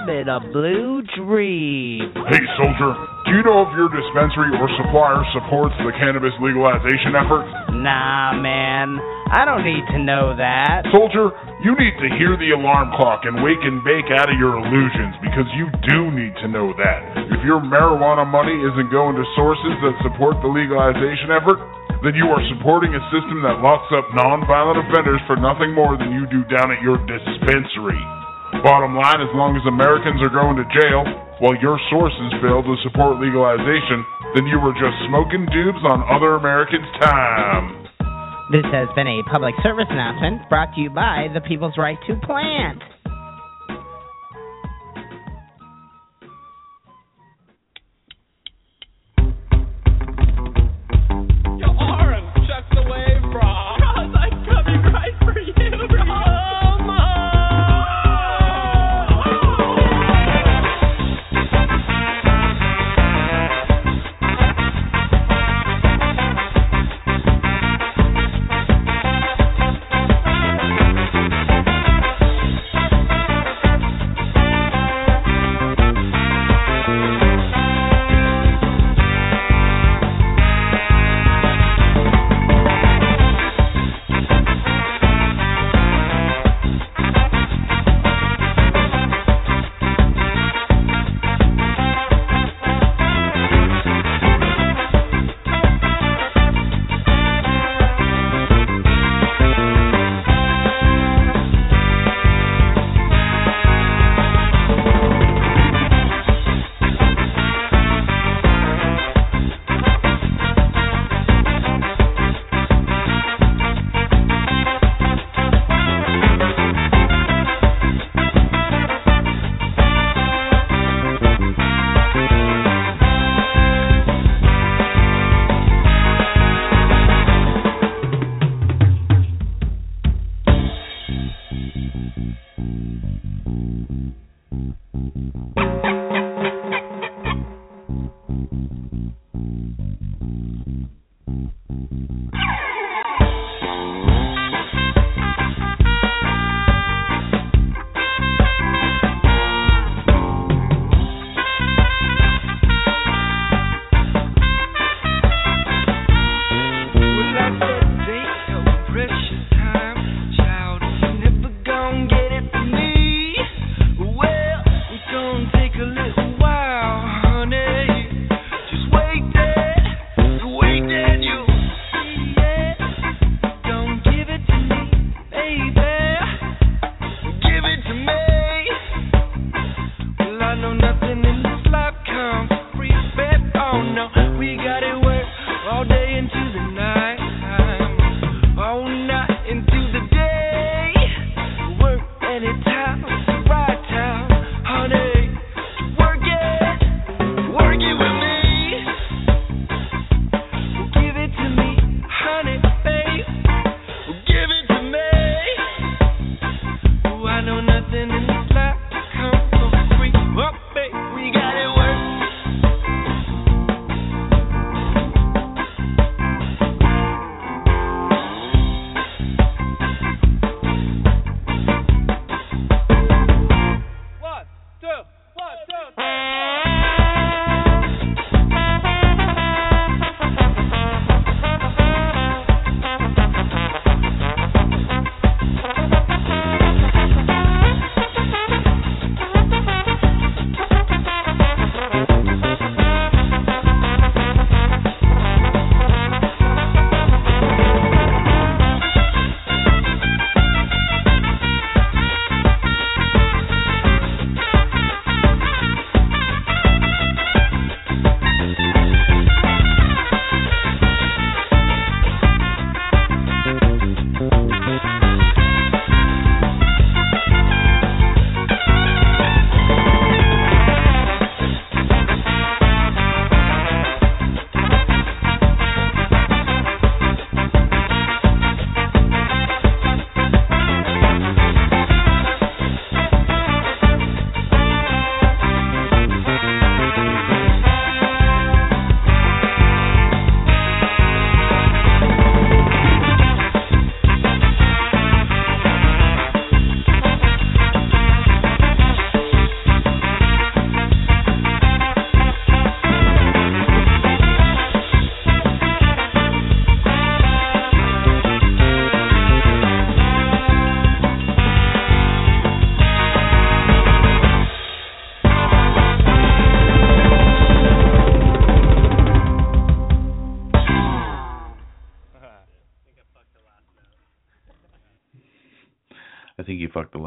In a blue dream. Hey, soldier, do you know if your dispensary or supplier supports the cannabis legalization effort? Nah, man. I don't need to know that. Soldier, you need to hear the alarm clock and wake and bake out of your illusions because you do need to know that. If your marijuana money isn't going to sources that support the legalization effort, then you are supporting a system that locks up nonviolent offenders for nothing more than you do down at your dispensary. Bottom line, as long as Americans are going to jail while your sources fail to support legalization, then you were just smoking dubs on other Americans' time. This has been a public service announcement brought to you by the People's Right to Plant.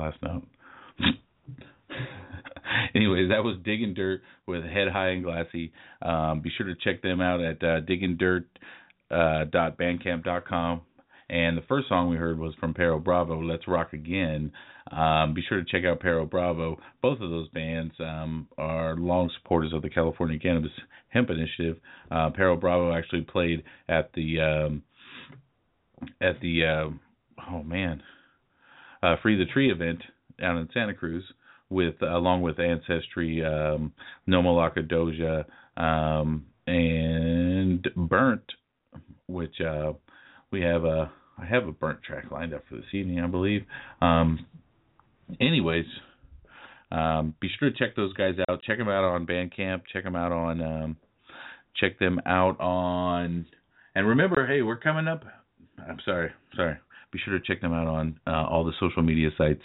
Last note. Anyways, that was Digging Dirt with Head High and Glassy. Um, be sure to check them out at uh, diggingdirt.bandcamp.com. And the first song we heard was from Pero Bravo, Let's Rock Again. Um, be sure to check out Pero Bravo. Both of those bands um, are long supporters of the California Cannabis Hemp Initiative. Uh, Pero Bravo actually played at the um, at the uh, oh man, uh, Free the Tree event down in Santa Cruz with along with Ancestry, um, Doja, um, and Burnt, which uh, we have a I have a Burnt track lined up for this evening, I believe. Um, anyways, um, be sure to check those guys out. Check them out on Bandcamp. Check them out on um, check them out on. And remember, hey, we're coming up. I'm sorry, sorry. Be sure to check them out on uh, all the social media sites.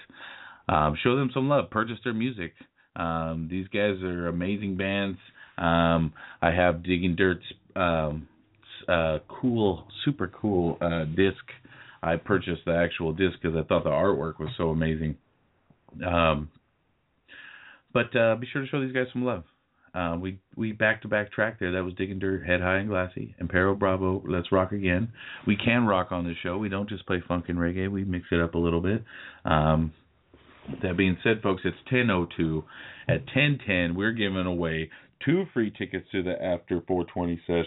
Um, show them some love. Purchase their music. Um, these guys are amazing bands. Um, I have Digging Dirt's um, uh, cool, super cool uh, disc. I purchased the actual disc because I thought the artwork was so amazing. Um, but uh, be sure to show these guys some love. Uh, we we back to back track there. That was Digging Dirt, Head High and Glassy, and Pero Bravo. Let's rock again. We can rock on this show. We don't just play funk and reggae. We mix it up a little bit. Um, that being said, folks, it's 10:02. At 10:10, we're giving away two free tickets to the After 420 session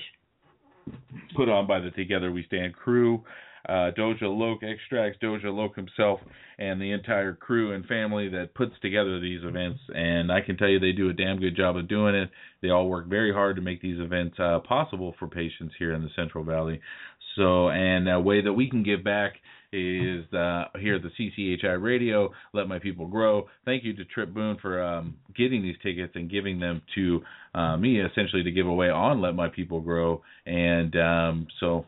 put on by the Together We Stand crew. Uh, Doja Loke extracts Doja Loke himself and the entire crew and family that puts together these events. And I can tell you they do a damn good job of doing it. They all work very hard to make these events uh, possible for patients here in the Central Valley. So, and a way that we can give back is uh, here at the CCHI Radio. Let my people grow. Thank you to Trip Boone for um, getting these tickets and giving them to uh, me, essentially to give away on Let My People Grow. And um, so,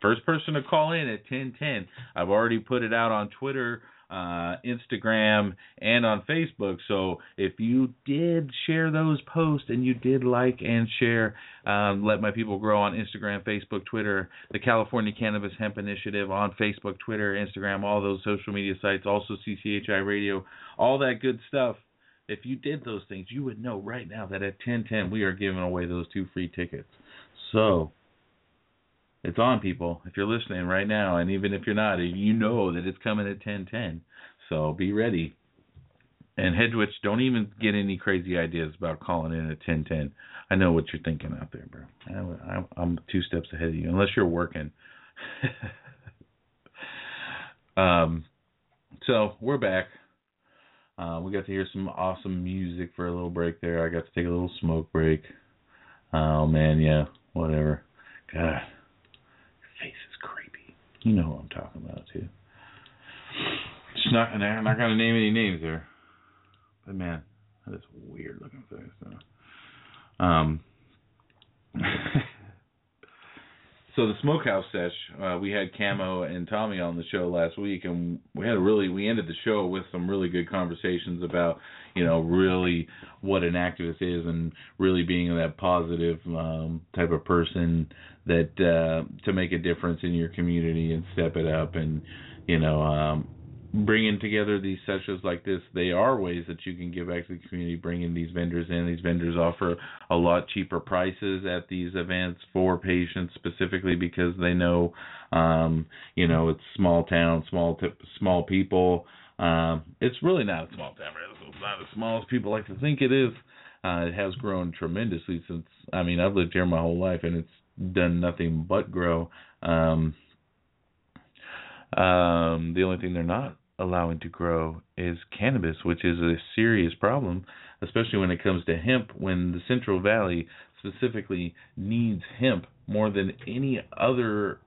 first person to call in at ten ten. I've already put it out on Twitter uh, Instagram, and on Facebook. So if you did share those posts and you did like and share, um, let my people grow on Instagram, Facebook, Twitter, the California Cannabis Hemp Initiative on Facebook, Twitter, Instagram, all those social media sites, also CCHI Radio, all that good stuff. If you did those things, you would know right now that at 1010 we are giving away those two free tickets. So it's on, people. If you're listening right now, and even if you're not, you know that it's coming at 10:10. So be ready. And Hedwich, don't even get any crazy ideas about calling in at 10:10. I know what you're thinking out there, bro. I, I'm two steps ahead of you, unless you're working. um, so we're back. Uh, we got to hear some awesome music for a little break there. I got to take a little smoke break. Oh man, yeah, whatever. God. You know what I'm talking about too. Just not, and I'm not gonna name any names there, but man, that is weird looking thing. So, um, so the smokehouse sesh, uh, we had Camo and Tommy on the show last week, and we had a really we ended the show with some really good conversations about you know really what an activist is and really being that positive um, type of person that uh, to make a difference in your community and step it up and you know um, bringing together these sessions like this they are ways that you can give back to the community bringing these vendors in. These vendors offer a lot cheaper prices at these events for patients specifically because they know um you know it's small town small t- small people. Um it's really not a small town it's not as small as people like to think it is. Uh it has grown tremendously since i mean i've lived here my whole life and it's done nothing but grow. Um, um, the only thing they're not allowing to grow is cannabis, which is a serious problem, especially when it comes to hemp. When the Central Valley specifically needs hemp more than any other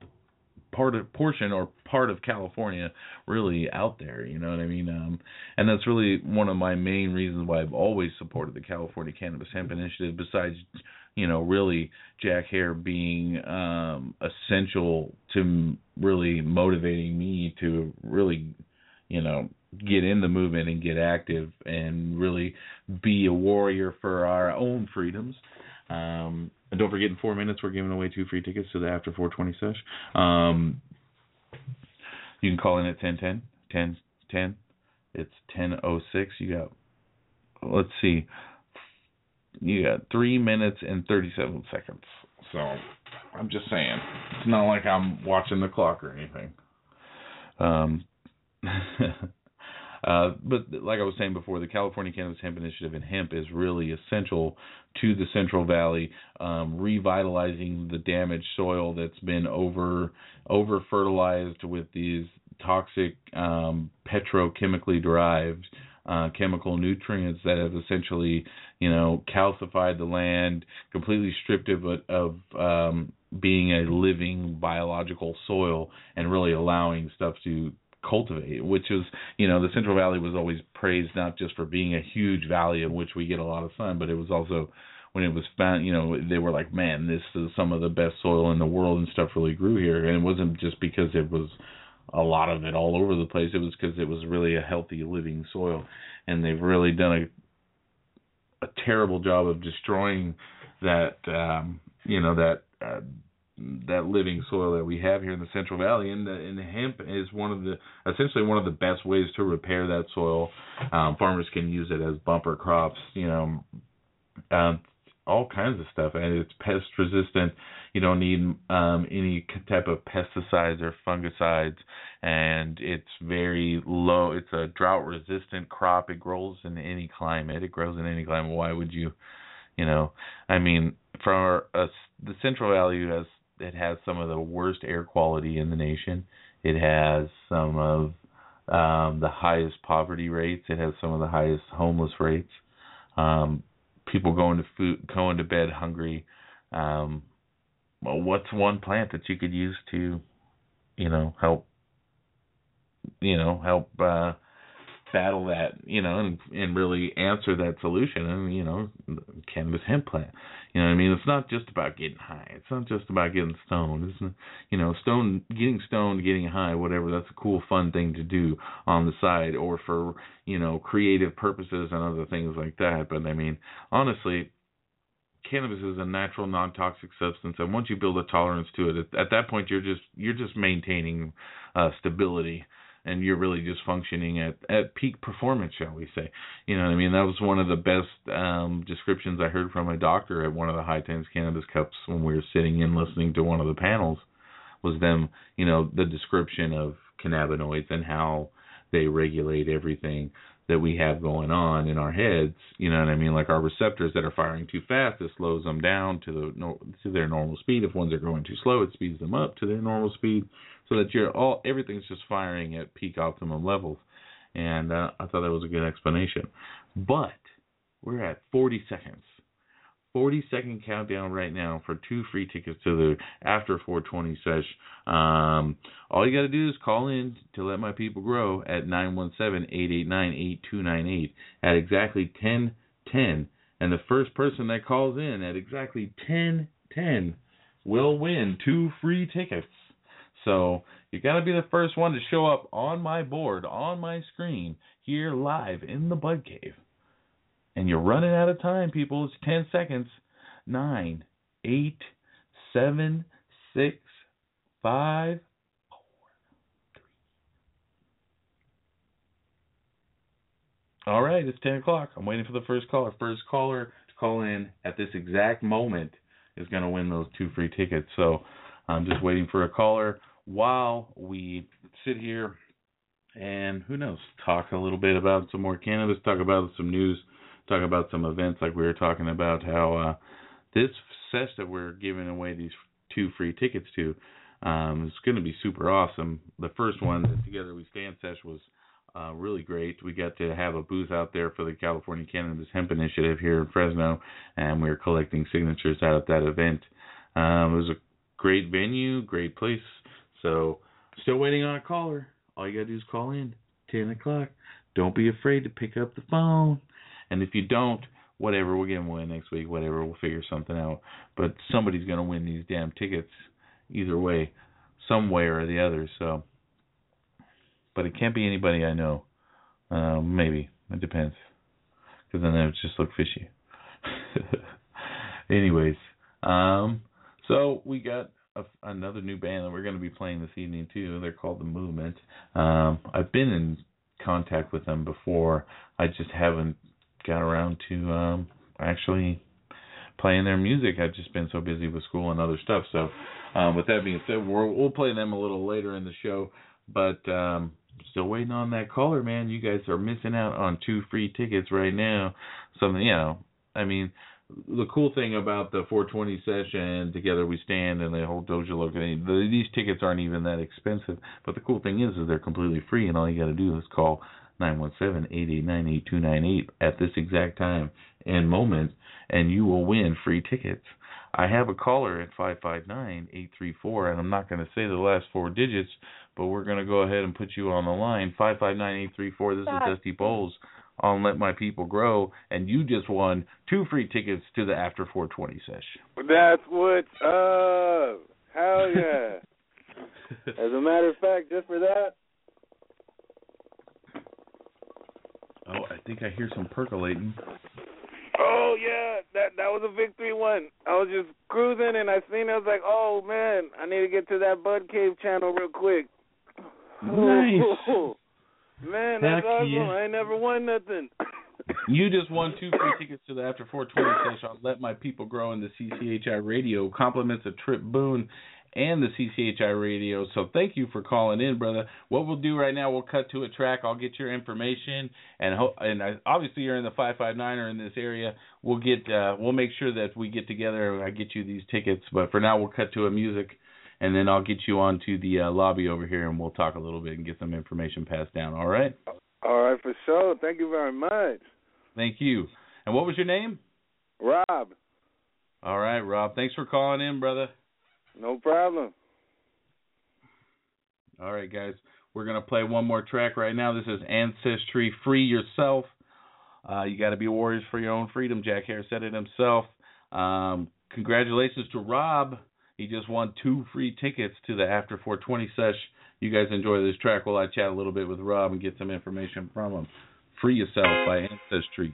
part of portion or part of California really out there. You know what I mean? Um, and that's really one of my main reasons why I've always supported the California Cannabis Hemp Initiative. Besides you know, really Jack Herer being um, essential to really motivating me to really, you know, get in the movement and get active and really be a warrior for our own freedoms. Um, and don't forget, in four minutes, we're giving away two free tickets to the After 420 sesh. Um, you can call in at 1010, 10, 10, It's 10:06. You got let's see. You got 3 minutes and 37 seconds. So, I'm just saying. It's not like I'm watching the clock or anything. Um Uh, but like I was saying before, the California Cannabis Hemp Initiative and hemp is really essential to the Central Valley, um, revitalizing the damaged soil that's been over over fertilized with these toxic um, petrochemically derived uh, chemical nutrients that have essentially, you know, calcified the land, completely stripped it of, of um, being a living biological soil, and really allowing stuff to cultivate, which is, you know, the Central Valley was always praised not just for being a huge valley in which we get a lot of sun, but it was also when it was found, you know, they were like, man, this is some of the best soil in the world and stuff really grew here. And it wasn't just because it was a lot of it all over the place. It was because it was really a healthy living soil. And they've really done a, a terrible job of destroying that, um, you know, that, uh, that living soil that we have here in the Central Valley, and the, and the hemp is one of the essentially one of the best ways to repair that soil. Um, farmers can use it as bumper crops, you know, um, all kinds of stuff, and it's pest resistant. You don't need um, any type of pesticides or fungicides, and it's very low. It's a drought resistant crop. It grows in any climate. It grows in any climate. Why would you? You know, I mean, for us, the Central Valley has it has some of the worst air quality in the nation. It has some of um, the highest poverty rates. It has some of the highest homeless rates. Um, people going to food, going to bed hungry. Um, well, what's one plant that you could use to, you know, help, you know, help uh, battle that, you know, and and really answer that solution. And you know, cannabis hemp plant. You know I mean? It's not just about getting high. It's not just about getting stoned. It's you know, stone getting stoned, getting high, whatever. That's a cool, fun thing to do on the side, or for you know, creative purposes and other things like that. But I mean, honestly, cannabis is a natural non-toxic substance and once you build a tolerance to it at, at that point you're just you're just maintaining uh stability and you're really just functioning at at peak performance, shall we say? You know what I mean? That was one of the best um, descriptions I heard from a doctor at one of the high times cannabis cups when we were sitting in listening to one of the panels. Was them, you know, the description of cannabinoids and how they regulate everything that we have going on in our heads. You know what I mean? Like our receptors that are firing too fast, it slows them down to the to their normal speed. If ones are going too slow, it speeds them up to their normal speed so that you're all everything's just firing at peak optimum levels. And uh, I thought that was a good explanation. But we're at 40 seconds. 40 second countdown right now for two free tickets to the after 420 sesh. Um, all you got to do is call in to let my people grow at 917-889-8298 at exactly 1010 and the first person that calls in at exactly 1010 will win two free tickets. So you got to be the first one to show up on my board, on my screen, here live in the Bud Cave. And you're running out of time, people. It's 10 seconds. Nine, eight, seven, six, five, four, three. All right, it's 10 o'clock. I'm waiting for the first caller. First caller to call in at this exact moment is going to win those two free tickets. So I'm just waiting for a caller while we sit here and who knows, talk a little bit about some more cannabis, talk about some news, talk about some events like we were talking about how uh, this sesh that we're giving away these two free tickets to um, is going to be super awesome. The first one, the Together We Stand sesh, was uh, really great. We got to have a booth out there for the California Cannabis Hemp Initiative here in Fresno, and we were collecting signatures out at that event. Um, it was a great venue, great place so, still waiting on a caller. All you gotta do is call in. 10 o'clock. Don't be afraid to pick up the phone. And if you don't, whatever, we'll get them away next week. Whatever, we'll figure something out. But somebody's gonna win these damn tickets, either way, some way or the other. So, but it can't be anybody I know. Uh, maybe it depends, because then it would just look fishy. Anyways, um, so we got a, another new band that we're going to be playing this evening too. They're called The Movement. Um, I've been in contact with them before. I just haven't got around to um actually playing their music. I've just been so busy with school and other stuff. So, um, with that being said, we'll we'll play them a little later in the show. But um, still waiting on that caller, man. You guys are missing out on two free tickets right now. Something, you know, I mean, the cool thing about the 420 session, Together We Stand, and the whole Doja Look, the, these tickets aren't even that expensive. But the cool thing is, is they're completely free, and all you got to do is call 917-889-8298 at this exact time and moment, and you will win free tickets. I have a caller at 559-834, and I'm not going to say the last four digits, but we're going to go ahead and put you on the line. 559-834, this is Dusty Bowlz on Let My People Grow, and you just won two free tickets to the After 420 session. That's what's up. Hell yeah. As a matter of fact, just for that, Oh, I think I hear some percolating. Oh yeah, that that was a victory one. I was just cruising and I seen it. I was like, oh man, I need to get to that Bud Cave channel real quick. Nice. man, that's Heck awesome. yeah. I ain't never won nothing. You just won two free tickets to the After 420 session. Let My People Grow in the CCHI Radio. Compliments of Trip Boone and the CCHI Radio. So thank you for calling in, brother. What we'll do right now, we'll cut to a track. I'll get your information, and ho- and I, obviously you're in the 559 or in this area. We'll get uh, we'll make sure that we get together. and I get you these tickets. But for now, we'll cut to a music, and then I'll get you onto the uh, lobby over here, and we'll talk a little bit and get some information passed down. All right. All right, for sure. Thank you very much, Thank you. And what was your name? Rob. All right, Rob. Thanks for calling in, brother. No problem. All right, guys. We're going to play one more track right now. This is Ancestry Free Yourself. Uh, you got to be warriors for your own freedom. Jack Herer said it himself. Um, congratulations to Rob. He just won two free tickets to the After 420 sesh. You guys enjoy this track while I chat a little bit with Rob and get some information from him. Free Yourself by Ancestry.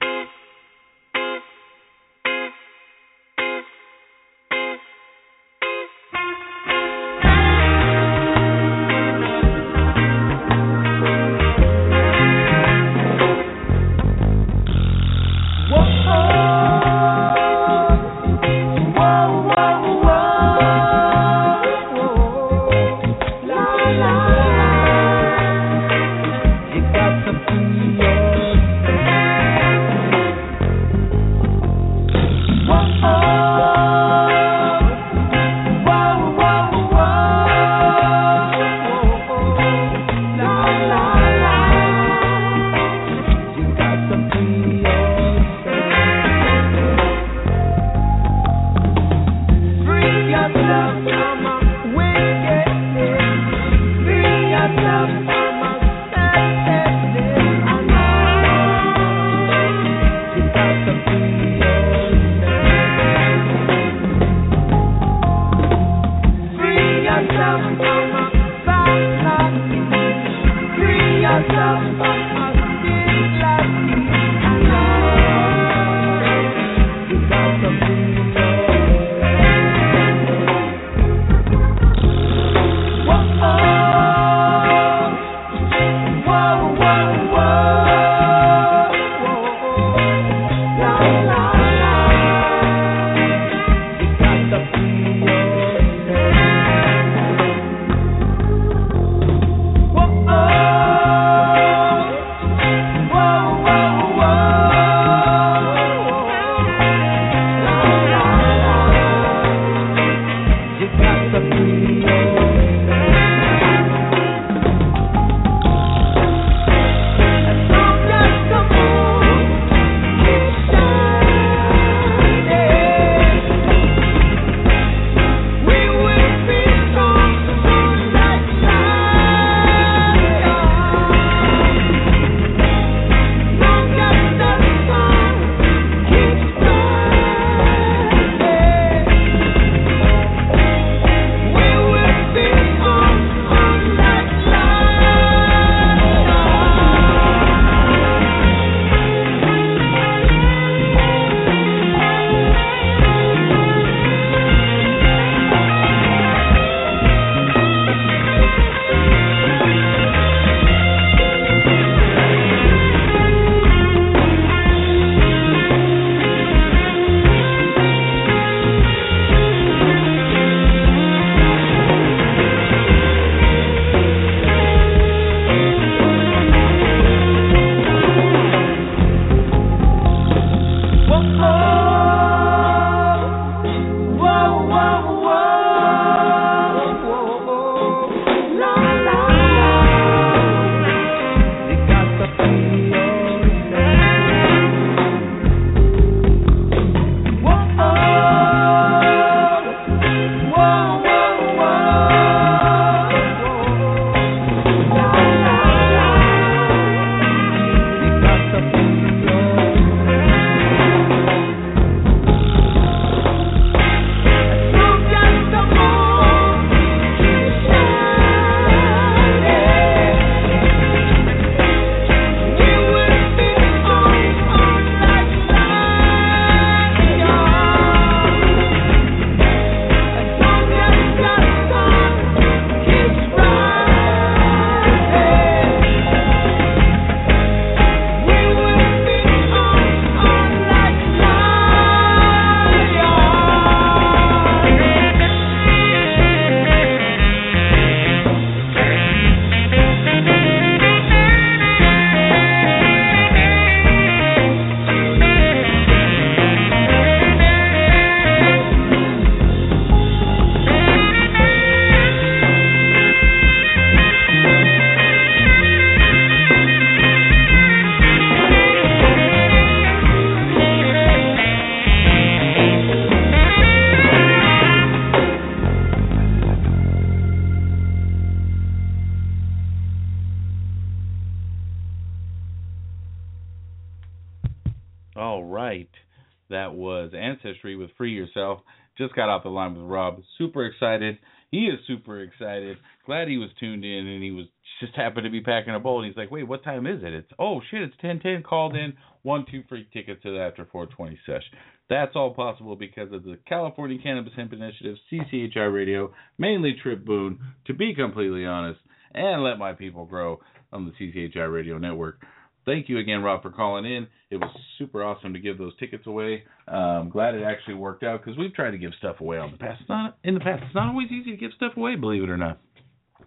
Just got off the line with Rob. Super excited. He is super excited. Glad he was tuned in and he was just happened to be packing a bowl and he's like, Wait, what time is it? It's oh shit, it's ten ten, called in, one, two free tickets to the after four twenty sesh. That's all possible because of the California Cannabis Hemp Initiative, CCHR Radio, mainly Trip Boone, to be completely honest, and let my people grow on the CCHR Radio Network. Thank you again, Rob, for calling in. It was super awesome to give those tickets away. Um, glad it actually worked out because we've tried to give stuff away on the past. It's not in the past. It's not always easy to give stuff away, believe it or not,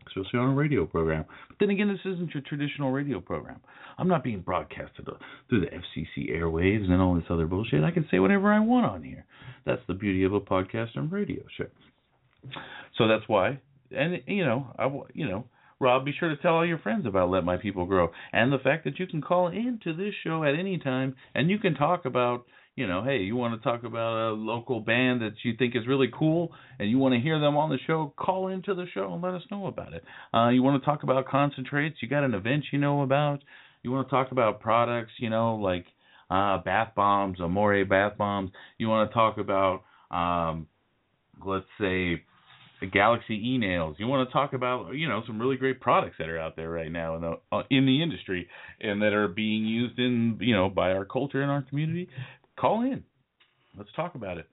especially on a radio program. But then again, this isn't your traditional radio program. I'm not being broadcasted through the FCC airwaves and all this other bullshit. I can say whatever I want on here. That's the beauty of a podcast and radio show. So that's why, and you know, I you know Rob, be sure to tell all your friends about Let My People Grow and the fact that you can call into this show at any time and you can talk about, you know, hey, you want to talk about a local band that you think is really cool and you want to hear them on the show, call into the show and let us know about it. Uh, you want to talk about concentrates, you got an event you know about, you want to talk about products, you know, like uh, bath bombs, Amore bath bombs. You want to talk about, um, let's say, the Galaxy e nails. You want to talk about you know some really great products that are out there right now in the uh, in the industry and that are being used in you know by our culture and our community. Call in. Let's talk about it.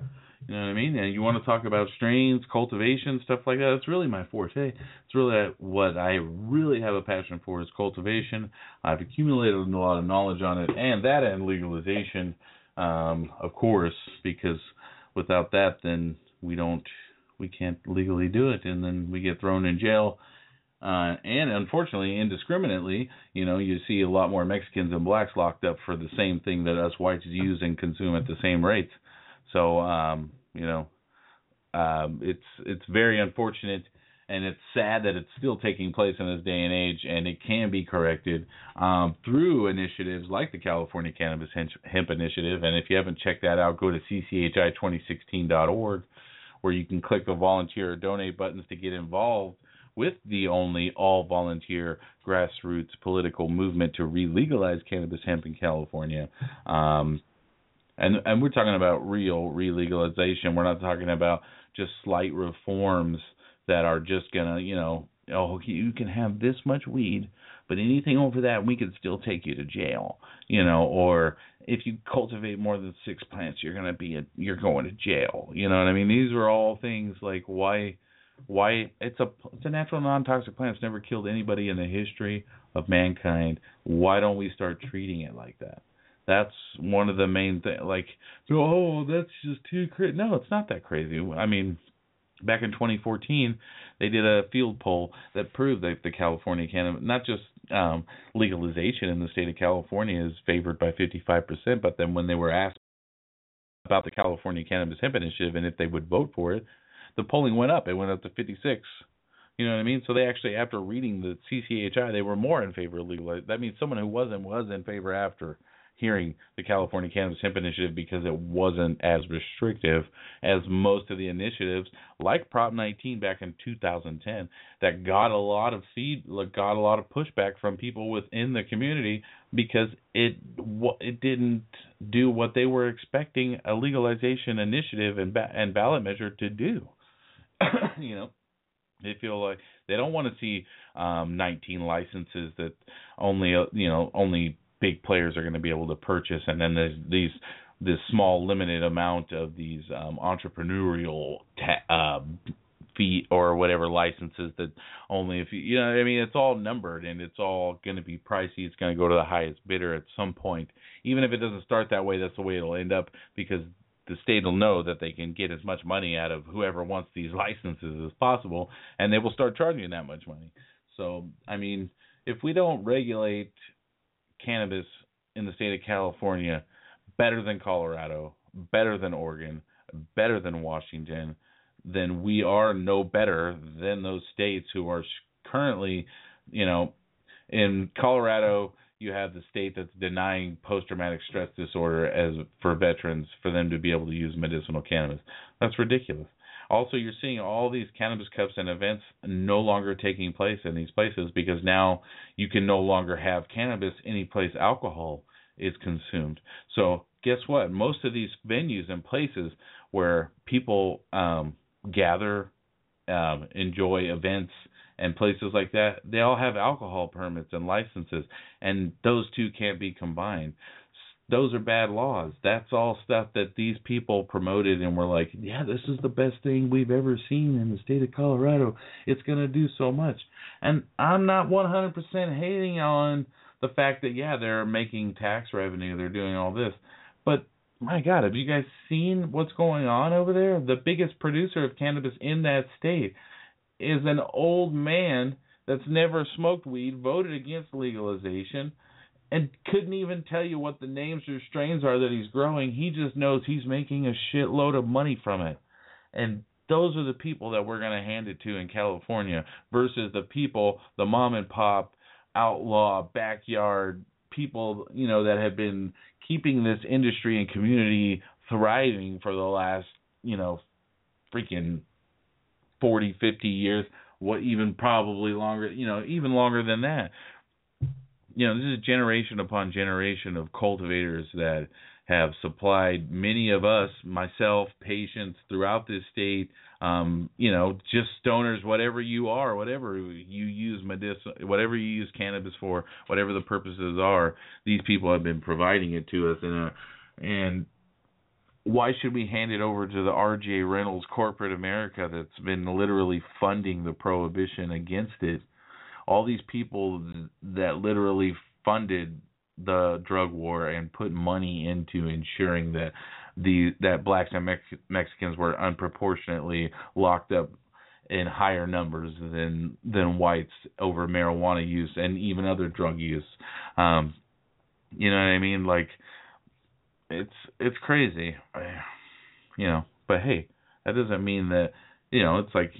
You know what I mean? And you want to talk about strains, cultivation, stuff like that. It's really my forte. It's really what I really have a passion for is cultivation. I've accumulated a lot of knowledge on it, and that and legalization, um, of course, because without that, then we don't we can't legally do it, and then we get thrown in jail. Uh, and unfortunately, indiscriminately, you know, you see a lot more Mexicans and blacks locked up for the same thing that us whites use and consume at the same rates. So, um, you know, um, it's it's very unfortunate, and it's sad that it's still taking place in this day and age, and it can be corrected um, through initiatives like the California Cannabis Hemp Initiative. And if you haven't checked that out, go to cchi2016.org where you can click the volunteer or donate buttons to get involved with the only all volunteer grassroots political movement to re-legalize cannabis hemp in California. Um, and and we're talking about real re-legalization. We're not talking about just slight reforms that are just gonna, you know, oh, you can have this much weed, but anything over that, we could still take you to jail, you know, or if you cultivate more than six plants, you're gonna be a, you're going to jail. You know what I mean? These are all things like why why it's a it's a natural non-toxic plant. It's never killed anybody in the history of mankind. Why don't we start treating it like that? That's one of the main things. Like, oh, that's just too crazy. No, it's not that crazy. I mean, back in 2014, they did a field poll that proved that the California cannabis, not just um, legalization in the state of California, is favored by 55%, but then when they were asked about the California Cannabis Hemp Initiative and if they would vote for it, the polling went up. It went up to 56. You know what I mean? So they actually, after reading the CCHI, they were more in favor of legalization. That means someone who wasn't was in favor after hearing the California Cannabis Hemp Initiative because it wasn't as restrictive as most of the initiatives, like Prop 19 back in 2010, that got a lot of feed, got a lot of pushback from people within the community because it it didn't do what they were expecting a legalization initiative and ba- and ballot measure to do. you know, they feel like they don't want to see um 19 licenses that only uh, you know only big players are going to be able to purchase, and then there's these this small limited amount of these um, entrepreneurial ta- uh, fee or whatever licenses that only if you you know I mean it's all numbered and it's all going to be pricey. It's going to go to the highest bidder at some point. Even if it doesn't start that way, that's the way it'll end up because the state will know that they can get as much money out of whoever wants these licenses as possible, and they will start charging that much money. So I mean, if we don't regulate cannabis in the state of California better than Colorado, better than Oregon, better than Washington, then we are no better than those states who are currently, you know, in Colorado, you have the state that's denying post traumatic stress disorder as for veterans for them to be able to use medicinal cannabis. That's ridiculous. Also, you're seeing all these cannabis cups and events no longer taking place in these places because now you can no longer have cannabis any place alcohol is consumed. So guess what? Most of these venues and places where people um, gather, um, enjoy events, and places like that, they all have alcohol permits and licenses, and those two can't be combined. Those are bad laws. That's all stuff that these people promoted and were like, yeah, this is the best thing we've ever seen in the state of Colorado. It's going to do so much. And I'm not 100% hating on the fact that, yeah, they're making tax revenue, they're doing all this. But my God, have you guys seen what's going on over there? The biggest producer of cannabis in that state is an old man that's never smoked weed, voted against legalization, and couldn't even tell you what the names or strains are that he's growing. He just knows he's making a shitload of money from it. And those are the people that we're going to hand it to in California versus the people, the mom and pop, outlaw, backyard people, you know, that have been keeping this industry and community thriving for the last, you know, freaking 40, 50 years, what even probably longer, you know, even longer than that. You know, this is generation upon generation of cultivators that have supplied many of us, myself, patients throughout this state, um, you know, just stoners, whatever you are, whatever you use medicine, whatever you use cannabis for, whatever the purposes are, these people have been providing it to us, and uh, and why should we hand it over to the RJ Reynolds corporate America that's been literally funding the prohibition against it? All these people that literally funded the drug war and put money into ensuring that the that blacks and Mex- Mexicans were unproportionately locked up in higher numbers than than whites over marijuana use and even other drug use. Um, you know what I mean? Like it's it's crazy, you know. But hey, that doesn't mean that you know it's like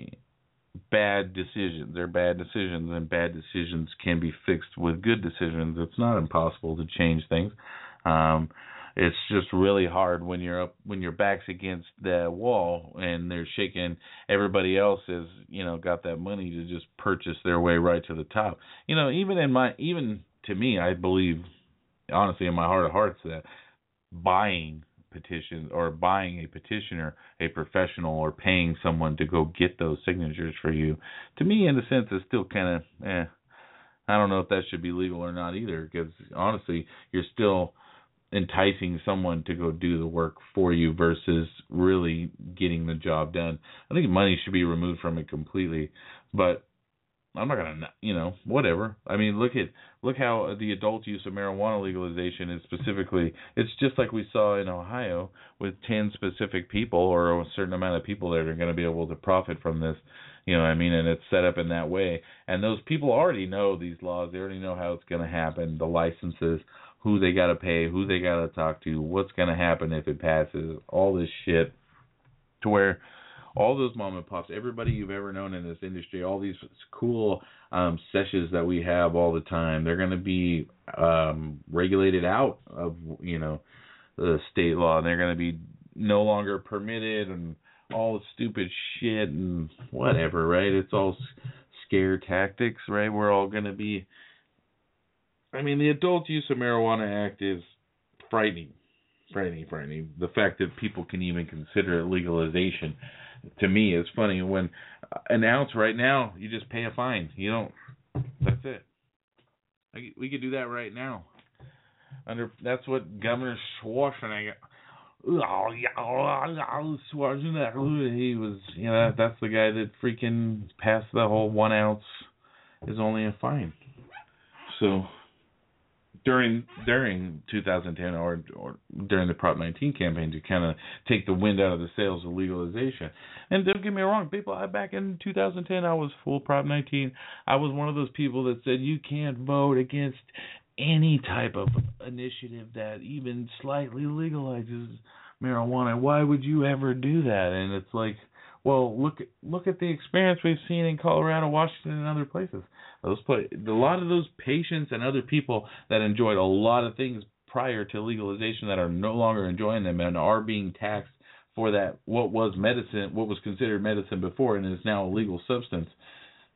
bad decisions. They're bad decisions, and bad decisions can be fixed with good decisions. It's not impossible to change things. Um, it's just really hard when you're up when your back's against the wall and they're shaking everybody else has you know got that money to just purchase their way right to the top you know even in my even to me i believe honestly in my heart of hearts that buying petitions or buying a petitioner a professional or paying someone to go get those signatures for you to me in a sense is still kind of eh i don't know if that should be legal or not either because honestly you're still enticing someone to go do the work for you versus really getting the job done. I think money should be removed from it completely, but I'm not gonna, you know, whatever. I mean, look at look how the adult use of marijuana legalization is specifically. It's just like we saw in Ohio with ten specific people or a certain amount of people that are going to be able to profit from this. You know, what I mean, and it's set up in that way. And those people already know these laws. They already know how it's going to happen. The licenses who they got to pay, who they got to talk to, what's going to happen if it passes, all this shit. To where all those mom and pops, everybody you've ever known in this industry, all these cool um, sessions that we have all the time, they're going to be um, regulated out of you know the state law, they're going to be no longer permitted and all the stupid shit and whatever, right? It's all scare tactics, right? We're all going to be I mean, the Adult Use of Marijuana Act is frightening, frightening, frightening. The fact that people can even consider legalization, to me, is funny. When uh, an ounce right now, you just pay a fine. You don't. That's it. We could do that right now. Under that's what Governor Schwarzenegger. Oh yeah, Schwarzenegger. He was, you know, that's the guy that freaking passed the whole one ounce is only a fine. So during during 2010 or or during the Prop 19 campaign to kind of take the wind out of the sails of legalization. And don't get me wrong, people. I back in 2010 I was full Prop 19. I was one of those people that said you can't vote against any type of initiative that even slightly legalizes marijuana. Why would you ever do that? And it's like well, look look at the experience we've seen in Colorado, Washington, and other places. Those play, a lot of those patients and other people that enjoyed a lot of things prior to legalization that are no longer enjoying them and are being taxed for that what was medicine, what was considered medicine before, and is now a legal substance.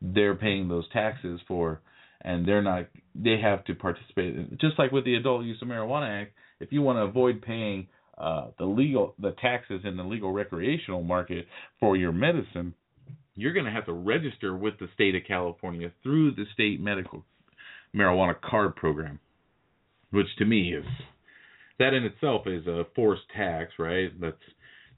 They're paying those taxes for, and they're not. They have to participate. Just like with the Adult Use of Marijuana Act, if you want to avoid paying uh, the legal the taxes in the legal recreational market for your medicine, you're going to have to register with the state of California through the state medical marijuana card program, which to me is that in itself is a forced tax, right? That's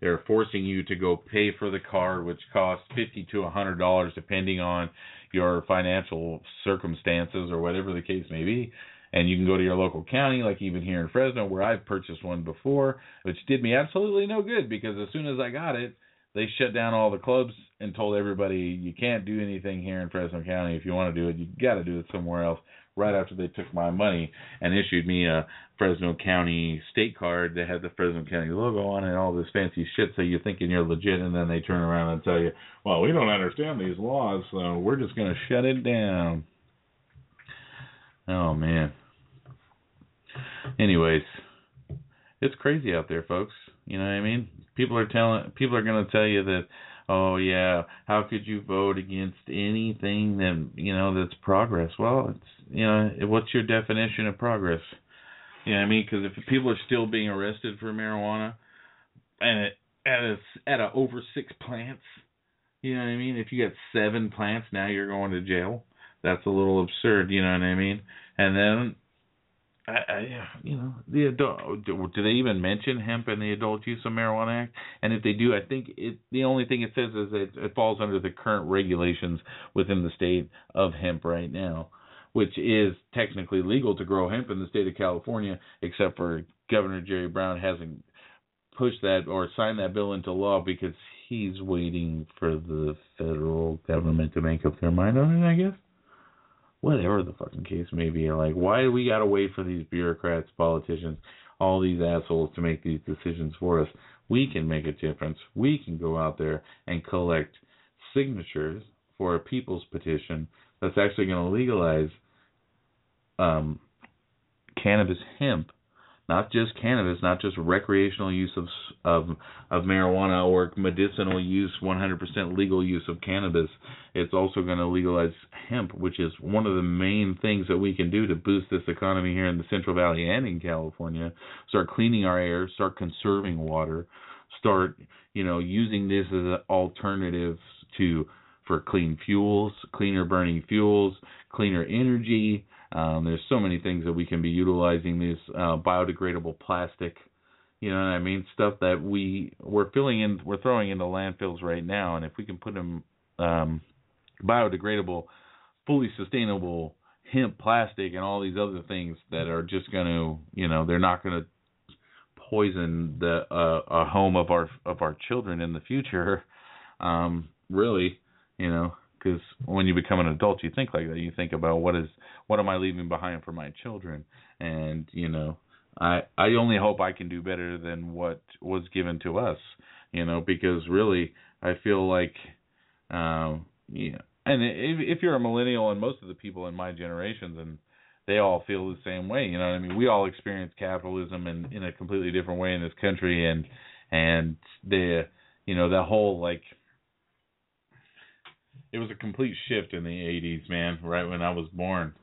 they're forcing you to go pay for the card, which costs fifty to a hundred dollars depending on your financial circumstances or whatever the case may be. And you can go to your local county, like even here in Fresno, where I've purchased one before, which did me absolutely no good because as soon as I got it, they shut down all the clubs and told everybody you can't do anything here in Fresno County. If you want to do it, you got to do it somewhere else. Right after they took my money and issued me a Fresno County state card that had the Fresno County logo on it and all this fancy shit, so you're thinking you're legit, and then they turn around and tell you, "Well, we don't understand these laws, so we're just going to shut it down." Oh man. Anyways, it's crazy out there, folks. You know what I mean? People are telling people are going to tell you that oh yeah, how could you vote against anything that, you know, that's progress? Well, it's you know, what's your definition of progress? You know what I mean? Cuz if people are still being arrested for marijuana and it, at a, at a over 6 plants, you know what I mean? If you got 7 plants, now you're going to jail. That's a little absurd, you know what I mean? And then I, you know, the adult. Do they even mention hemp in the Adult Use of Marijuana Act? And if they do, I think it. The only thing it says is it, it falls under the current regulations within the state of hemp right now, which is technically legal to grow hemp in the state of California, except for Governor Jerry Brown hasn't pushed that or signed that bill into law because he's waiting for the federal government to make up their mind on it. I guess whatever the fucking case may be. Like, why do we gotta wait for these bureaucrats, politicians, all these assholes to make these decisions for us? We can make a difference. We can go out there and collect signatures for a people's petition that's actually going to legalize um, cannabis hemp not just cannabis, not just recreational use of of of marijuana or medicinal use, 100% legal use of cannabis. It's also going to legalize hemp, which is one of the main things that we can do to boost this economy here in the Central Valley and in California. Start cleaning our air, start conserving water, start you know using this as an alternative to for clean fuels, cleaner burning fuels, cleaner energy um, there's so many things that we can be utilizing this uh, biodegradable plastic. You know what I mean? Stuff that we we're filling in, we're throwing into landfills right now, and if we can put them um, biodegradable, fully sustainable hemp plastic and all these other things that are just going to, you know, they're not going to poison the uh, a home of our of our children in the future. Um, really, you know, because when you become an adult, you think like that. You think about what is what am I leaving behind for my children, and you know, I I only hope I can do better than what was given to us, you know, because really I feel like, um, yeah, and if if you're a millennial and most of the people in my generations and they all feel the same way, you know what I mean? We all experience capitalism in in a completely different way in this country, and and the you know that whole like it was a complete shift in the 80s, man, right when I was born.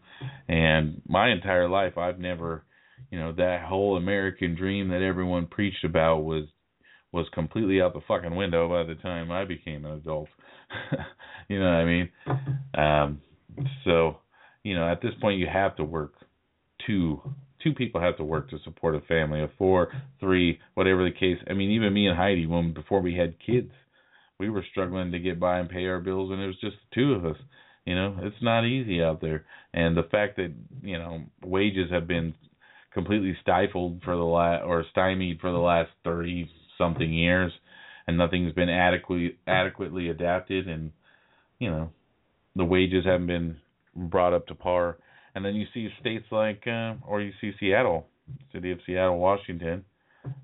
And my entire life I've never, you know, that whole American dream that everyone preached about was was completely out the fucking window by the time I became an adult. you know what I mean? Um so, you know, at this point you have to work two two people have to work to support a family of four, three, whatever the case. I mean, even me and Heidi when before we had kids, we were struggling to get by and pay our bills, and it was just the two of us. You know, it's not easy out there, and the fact that you know wages have been completely stifled for the last or stymied for the last thirty something years, and nothing's been adequately adequately adapted, and you know, the wages haven't been brought up to par. And then you see states like, uh, or you see Seattle, city of Seattle, Washington,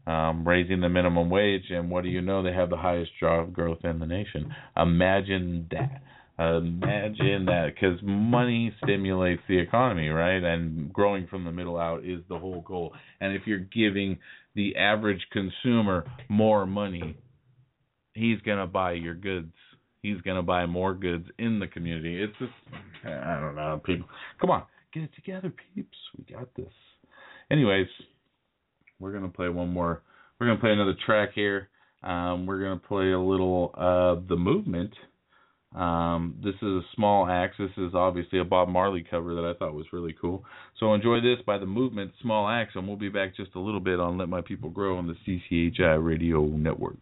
um, raising the minimum wage, and what do you know? They have the highest job growth in the nation. Imagine that. Imagine that, because money stimulates the economy, right? And growing from the middle out is the whole goal. And if you're giving the average consumer more money, he's gonna buy your goods. He's gonna buy more goods in the community. It's just, I don't know, people. Come on, get it together, peeps. We got this. Anyways, we're gonna play one more. We're gonna play another track here. Um, we're gonna play a little of the movement. Um, this is a small axe. This is obviously a Bob Marley cover that I thought was really cool. So enjoy this by the movement, Small Axe, and we'll be back just a little bit on Let My People Grow on the CCHI Radio Network.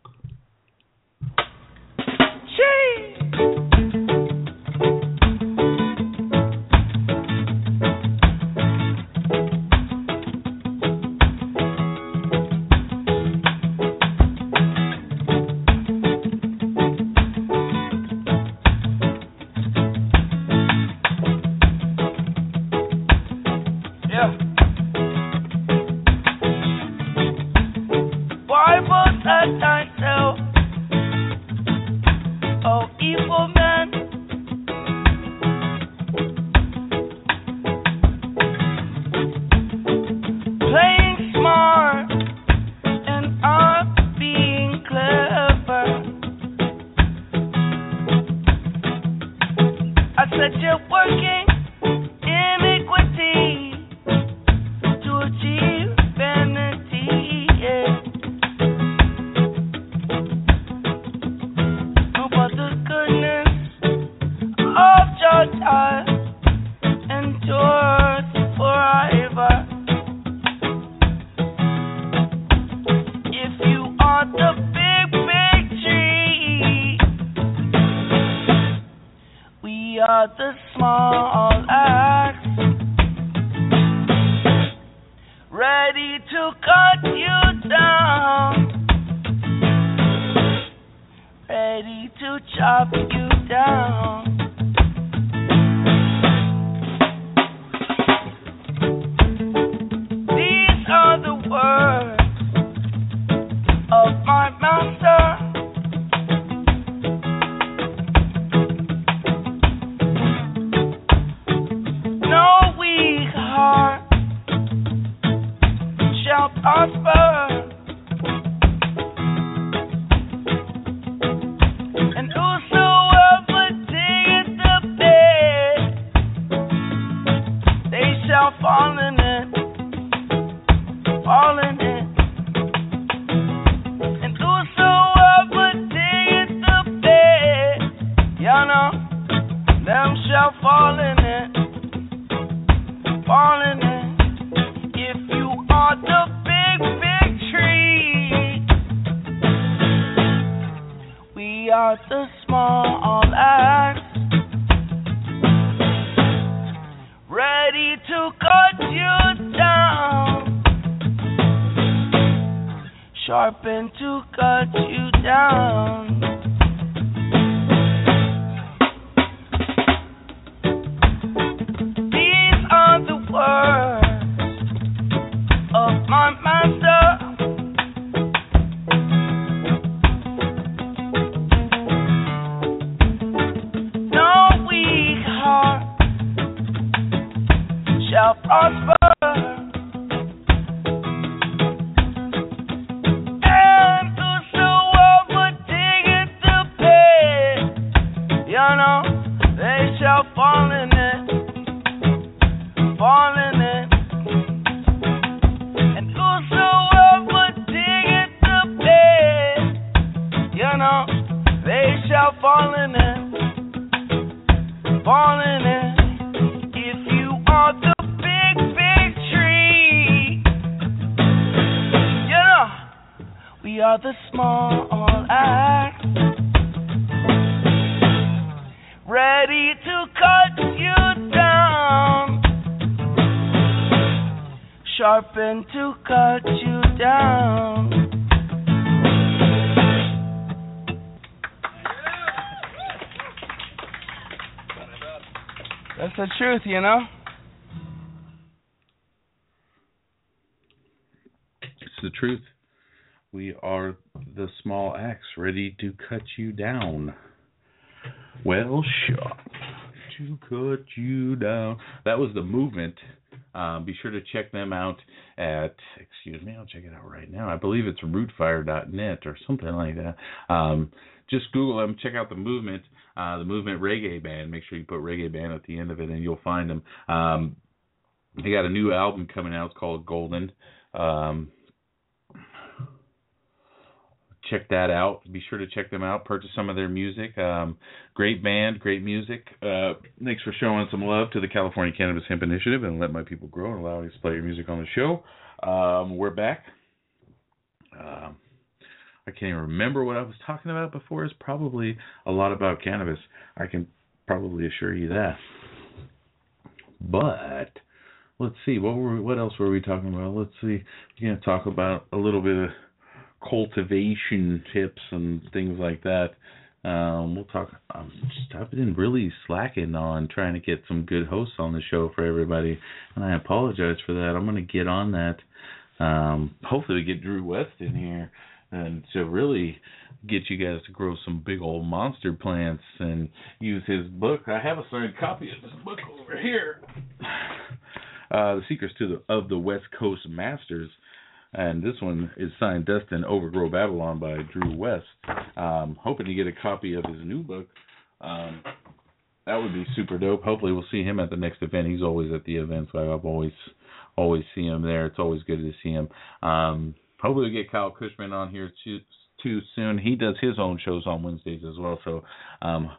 That's the truth, you know? It's the truth. We are the small axe ready to cut you down. Well, shot to cut you down. That was the movement. Um, be sure to check them out at, excuse me, I'll check it out right now. I believe it's rootfire.net or something like that. Um, just Google them, check out the movement, uh, the movement reggae band. Make sure you put reggae band at the end of it, and you'll find them. Um, they got a new album coming out. It's called Golden. Um, check that out. Be sure to check them out. Purchase some of their music. Um, great band, great music. Uh, thanks for showing some love to the California Cannabis Hemp Initiative and let my people grow and allowing us to play your music on the show. Um, we're back. Um, I can't even remember what I was talking about before. It's probably a lot about cannabis. I can probably assure you that. But let's see, what were what else were we talking about? Let's see. We're gonna talk about a little bit of cultivation tips and things like that. Um, we'll talk. Just, I've been really slacking on trying to get some good hosts on the show for everybody, and I apologize for that. I'm going to get on that. Um, hopefully, we get Drew West in here and to really get you guys to grow some big old monster plants and use his book. I have a signed copy of this book over here. Uh, the Secrets to the of the West Coast Masters and this one is signed Dustin Overgrow Babylon by Drew West. Um, hoping to get a copy of his new book. Um, that would be super dope. Hopefully, we'll see him at the next event. He's always at the events. I've always always see him there. It's always good to see him. Um, hopefully, we'll get Kyle Kushman on here too, too soon. He does his own shows on Wednesdays as well, so um,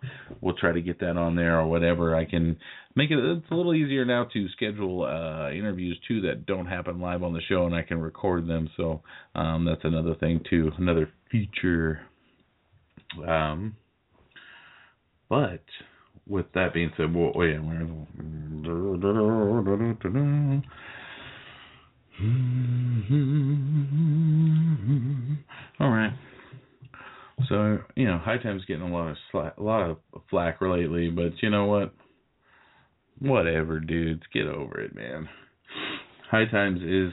we'll try to get that on there or whatever. I can make it. It's a little easier now to schedule uh, interviews too that don't happen live on the show, and I can record them. So um, that's another thing too, another feature. Um, but with that being said, well, oh yeah, all right. So you know, High Time's getting a lot of a lot of flack lately, but you know what? Whatever, dudes, get over it, man. High Times is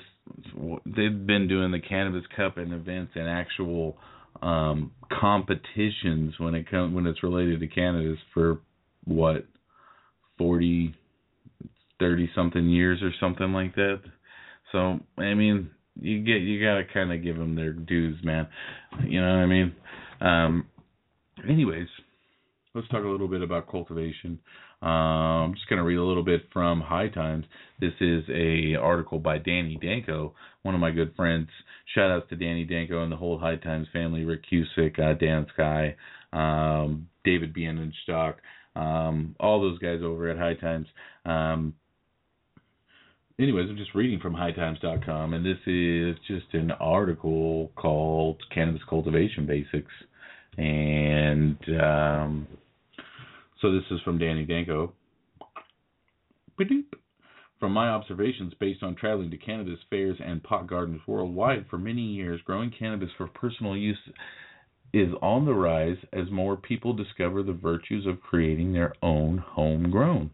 they've been doing the Cannabis Cup and events and actual um competitions when it comes when it's related to cannabis for what 40 30 something years or something like that so i mean you get you got to kind of give them their dues man you know what i mean um anyways let's talk a little bit about cultivation um, I'm just to read a little bit from High Times. This is a article by Danny Danko, one of my good friends. Shout outs to Danny Danko and the whole High Times family, Rick Cusick, uh, Dan Skye, um, David Bienenstock, um, all those guys over at High Times. Um, anyways, I'm just reading from hightimes.com, and this is just an article called Cannabis Cultivation Basics. And um, so this is from Danny Danko. From my observations based on traveling to cannabis fairs and pot gardens worldwide for many years, growing cannabis for personal use is on the rise as more people discover the virtues of creating their own homegrown.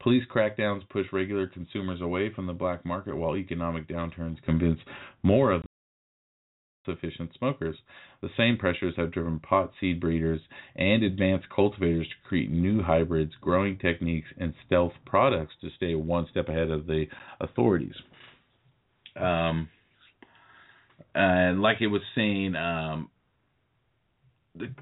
Police crackdowns push regular consumers away from the black market while economic downturns convince more of sufficient smokers. The same pressures have driven pot seed breeders and advanced cultivators to create new hybrids, growing techniques, and stealth products to stay one step ahead of the authorities. Um, and like it was saying, um,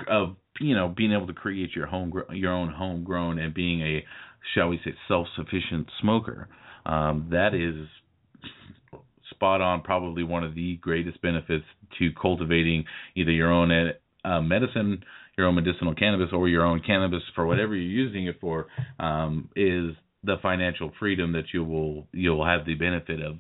of you know being able to create your home your own homegrown and being a shall we say self sufficient smoker, um, that is spot on probably one of the greatest benefits to cultivating either your own uh, medicine, your own medicinal cannabis, or your own cannabis for whatever you're using it for, um, is the financial freedom that you will you'll have the benefit of.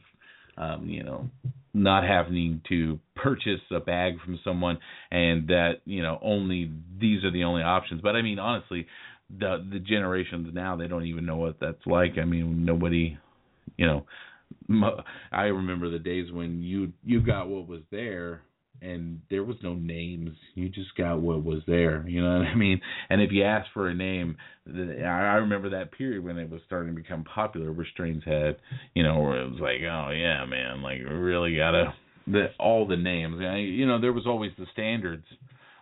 Um, you know, not having to purchase a bag from someone and that you know only these are the only options. But I mean, honestly, the the generations now they don't even know what that's like. I mean, nobody, you know, I remember the days when you you got what was there and there was no names. You just got what was there. You know what I mean? And if you asked for a name, I remember that period when it was starting to become popular, where strains had, you know, where it was like, oh yeah, man, like really gotta the all the names. You know, there was always the standards,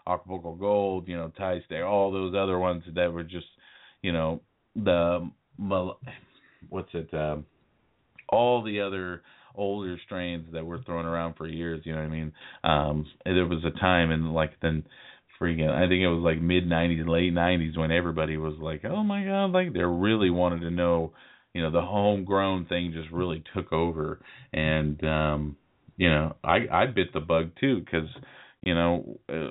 Acapulco Gold, you know, Thai Stay, all those other ones that were just, you know, the what's it. Um, all the other older strains that were thrown around for years. You know what I mean? Um, there was a time in like then freaking I think it was like mid '90s, late '90s when everybody was like, "Oh my god!" Like they really wanted to know. You know, the homegrown thing just really took over, and um, you know, I I bit the bug too because you know, uh,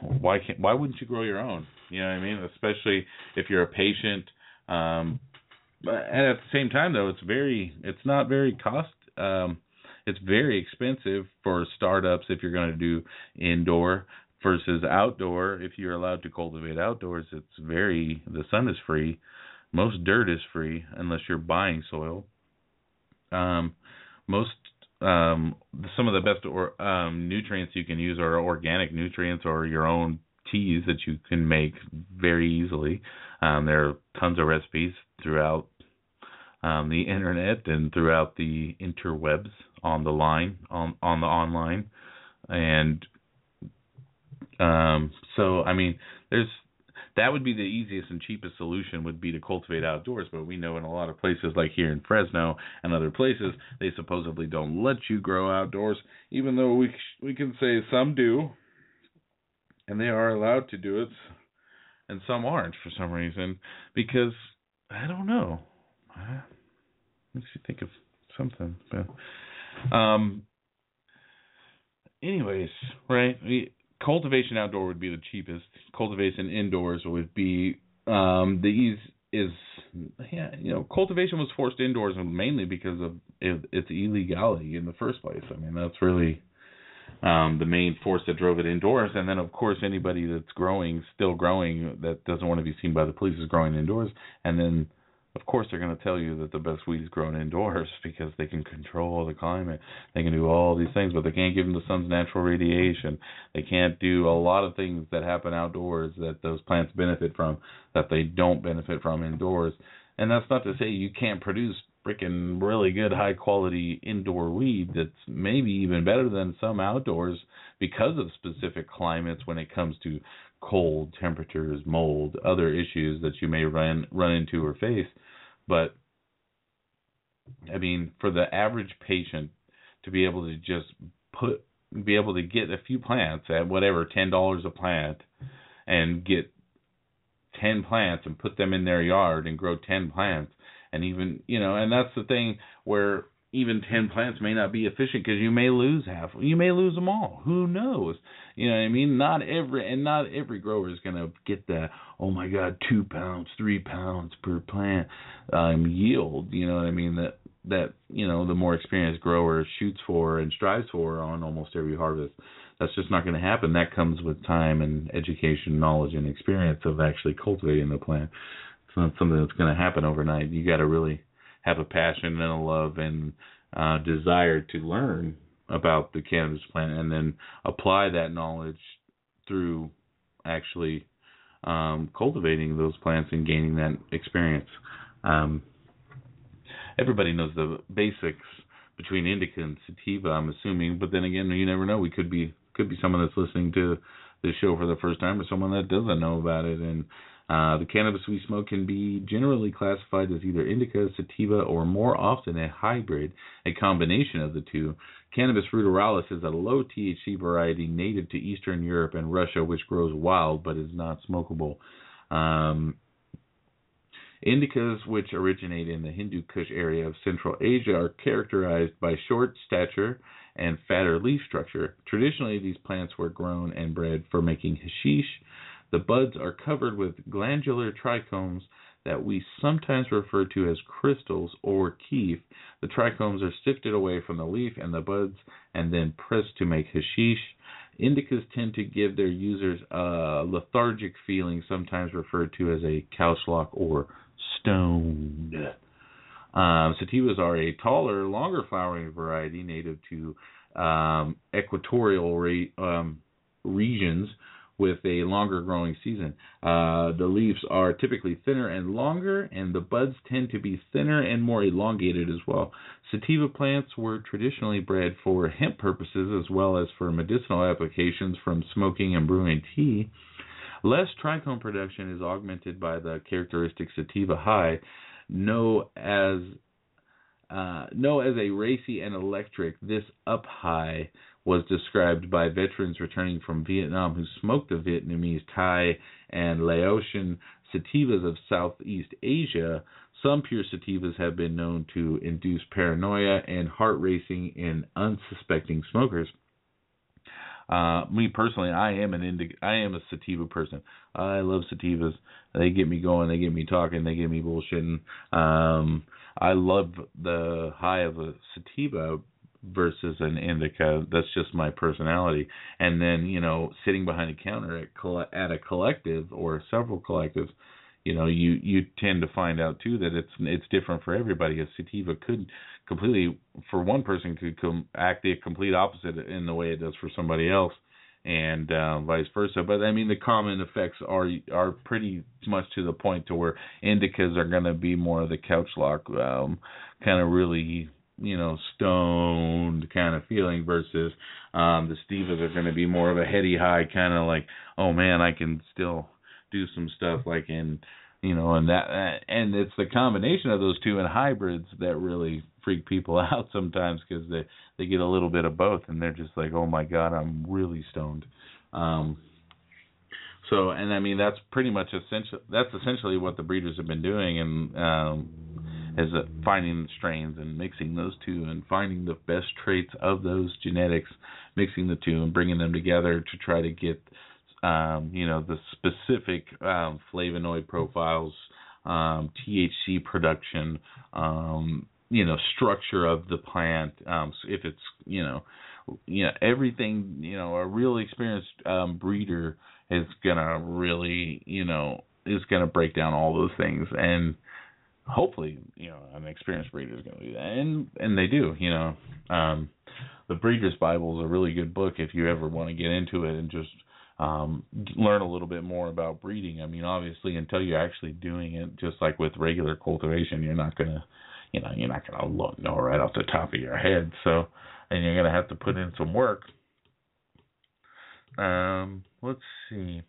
why can't why wouldn't you grow your own? You know what I mean? Especially if you're a patient. Um, at the same time, though, it's very it's not very cost. Um, it's very expensive for startups if you're going to do indoor versus outdoor. If you're allowed to cultivate outdoors, it's very the sun is free. Most dirt is free unless you're buying soil. Um, most um, some of the best or, um, nutrients you can use are organic nutrients or your own teas that you can make very easily. Um, there are tons of recipes throughout um, the internet and throughout the interwebs on the line on on the online, and um, so I mean, there's that would be the easiest and cheapest solution would be to cultivate outdoors but we know in a lot of places like here in Fresno and other places they supposedly don't let you grow outdoors even though we we can say some do and they are allowed to do it and some aren't for some reason because I don't know. Makes you think of something but um anyways right? We, cultivation outdoor would be the cheapest. Cultivation indoors would be um, the is yeah you know cultivation was forced indoors mainly because of its illegality in the first place. I mean that's really um, the main force that drove it indoors. And then of course anybody that's growing, still growing, that doesn't want to be seen by the police is growing indoors. And then of course they're going to tell you that the best weed is grown indoors because they can control the climate. They can do all these things, but they can't give them the sun's natural radiation. They can't do a lot of things that happen outdoors that those plants benefit from that they don't benefit from indoors. And that's not to say you can't produce freaking really good high quality indoor weed that's maybe even better than some outdoors because of specific climates when it comes to cold temperatures, mold, other issues that you may run run into or face. But I mean, for the average patient to be able to just put be able to get a few plants at whatever ten dollars a plant and get ten plants and put them in their yard and grow ten plants and even you know and that's the thing where even 10 plants may not be efficient because you may lose half you may lose them all. Who knows? You know what i mean? Not every and not every grower is going to get that oh my god 2 pounds 3 pounds per plant um yield. You know what i mean? That that you know the more experienced grower shoots for and strives for on almost every harvest that's just not going to happen. That comes with time and education knowledge and experience of actually cultivating the plant. It's not something that's going to happen overnight. You got to really have a passion and a love and uh, desire to learn about the cannabis plant and then apply that knowledge through actually um, cultivating those plants and gaining that experience. Um, everybody knows the basics between indica and sativa, I'm assuming, but then again, you never know. We could be could be someone that's listening to this show for the first time or someone that doesn't know about it and uh, the cannabis we smoke can be generally classified as either indica, sativa, or more often a hybrid, a combination of the two. Cannabis ruderalis is a low THC variety native to Eastern Europe and Russia, which grows wild but is not smokable. Um, Indicas, which originate in the Hindu Kush area of Central Asia, are characterized by short stature and fatter leaf structure. Traditionally, these plants were grown and bred for making hashish, the buds are covered with glandular trichomes that we sometimes refer to as crystals or kief. The trichomes are sifted away from the leaf and the buds and then pressed to make hashish. Indicas tend to give their users a lethargic feeling, sometimes referred to as a couchlock or stoned. Um, sativas are a taller, longer flowering variety native to um, equatorial re- um, regions with a longer growing season. Uh, the leaves are typically thinner and longer, and the buds tend to be thinner and more elongated as well. Sativa plants were traditionally bred for hemp purposes as well as for medicinal applications from smoking and brewing tea. Less trichome production is augmented by the characteristic sativa high, known as uh, known as a racy and electric. This up high was described by veterans returning from Vietnam who smoked the Vietnamese Thai and Laotian sativas of Southeast Asia. Some pure sativas have been known to induce paranoia and heart racing in unsuspecting smokers. Uh, me personally, I am an indica, I am a sativa person. I love sativas. They get me going. They get me talking. They get me bullshitting. Um, I love the high of a sativa versus an indica. That's just my personality. And then you know, sitting behind a counter at at a collective or several collectives, you know, you you tend to find out too that it's it's different for everybody. A sativa could completely for one person could com- act the complete opposite in the way it does for somebody else and uh, vice versa. But I mean, the common effects are are pretty much to the point to where indicas are going to be more of the couch lock, um, kind of really you know stoned kind of feeling versus um, the sativas are going to be more of a heady high kind of like oh man I can still do some stuff like in you know and that and it's the combination of those two and hybrids that really freak people out sometimes because they they get a little bit of both and they're just like oh my god i'm really stoned. Um so and i mean that's pretty much essential that's essentially what the breeders have been doing and um is finding strains and mixing those two and finding the best traits of those genetics mixing the two and bringing them together to try to get um, you know the specific um, flavonoid profiles, um, THC production, um, you know structure of the plant. Um, so if it's you know you know everything you know a real experienced um, breeder is gonna really you know is gonna break down all those things and hopefully you know an experienced breeder is going to do that and and they do you know um the breeder's bible is a really good book if you ever want to get into it and just um, learn a little bit more about breeding. I mean, obviously, until you're actually doing it, just like with regular cultivation, you're not gonna, you know, you're not gonna know right off the top of your head. So, and you're gonna have to put in some work. Um, let's see.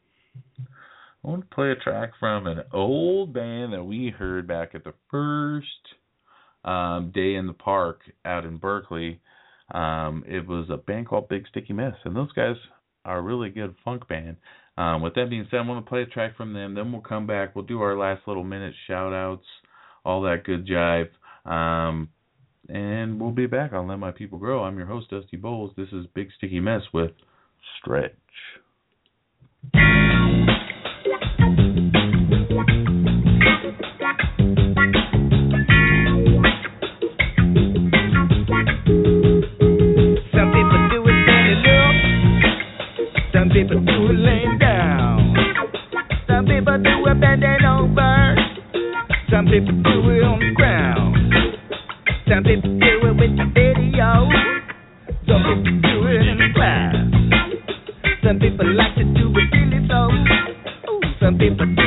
I want to play a track from an old band that we heard back at the first um, day in the park out in Berkeley. Um, it was a band called Big Sticky Mess, and those guys are a really good funk band. Um, with that being said, I want to play a track from them. Then we'll come back. We'll do our last little minute shout outs, all that good jive. Um, and we'll be back on Let My People Grow. I'm your host, Dusty Bowlz. This is Big Sticky Mess with Stretch. Some people do it on the ground. Do it with the. Some people do it in the. Some people like to do it really slow. Some people do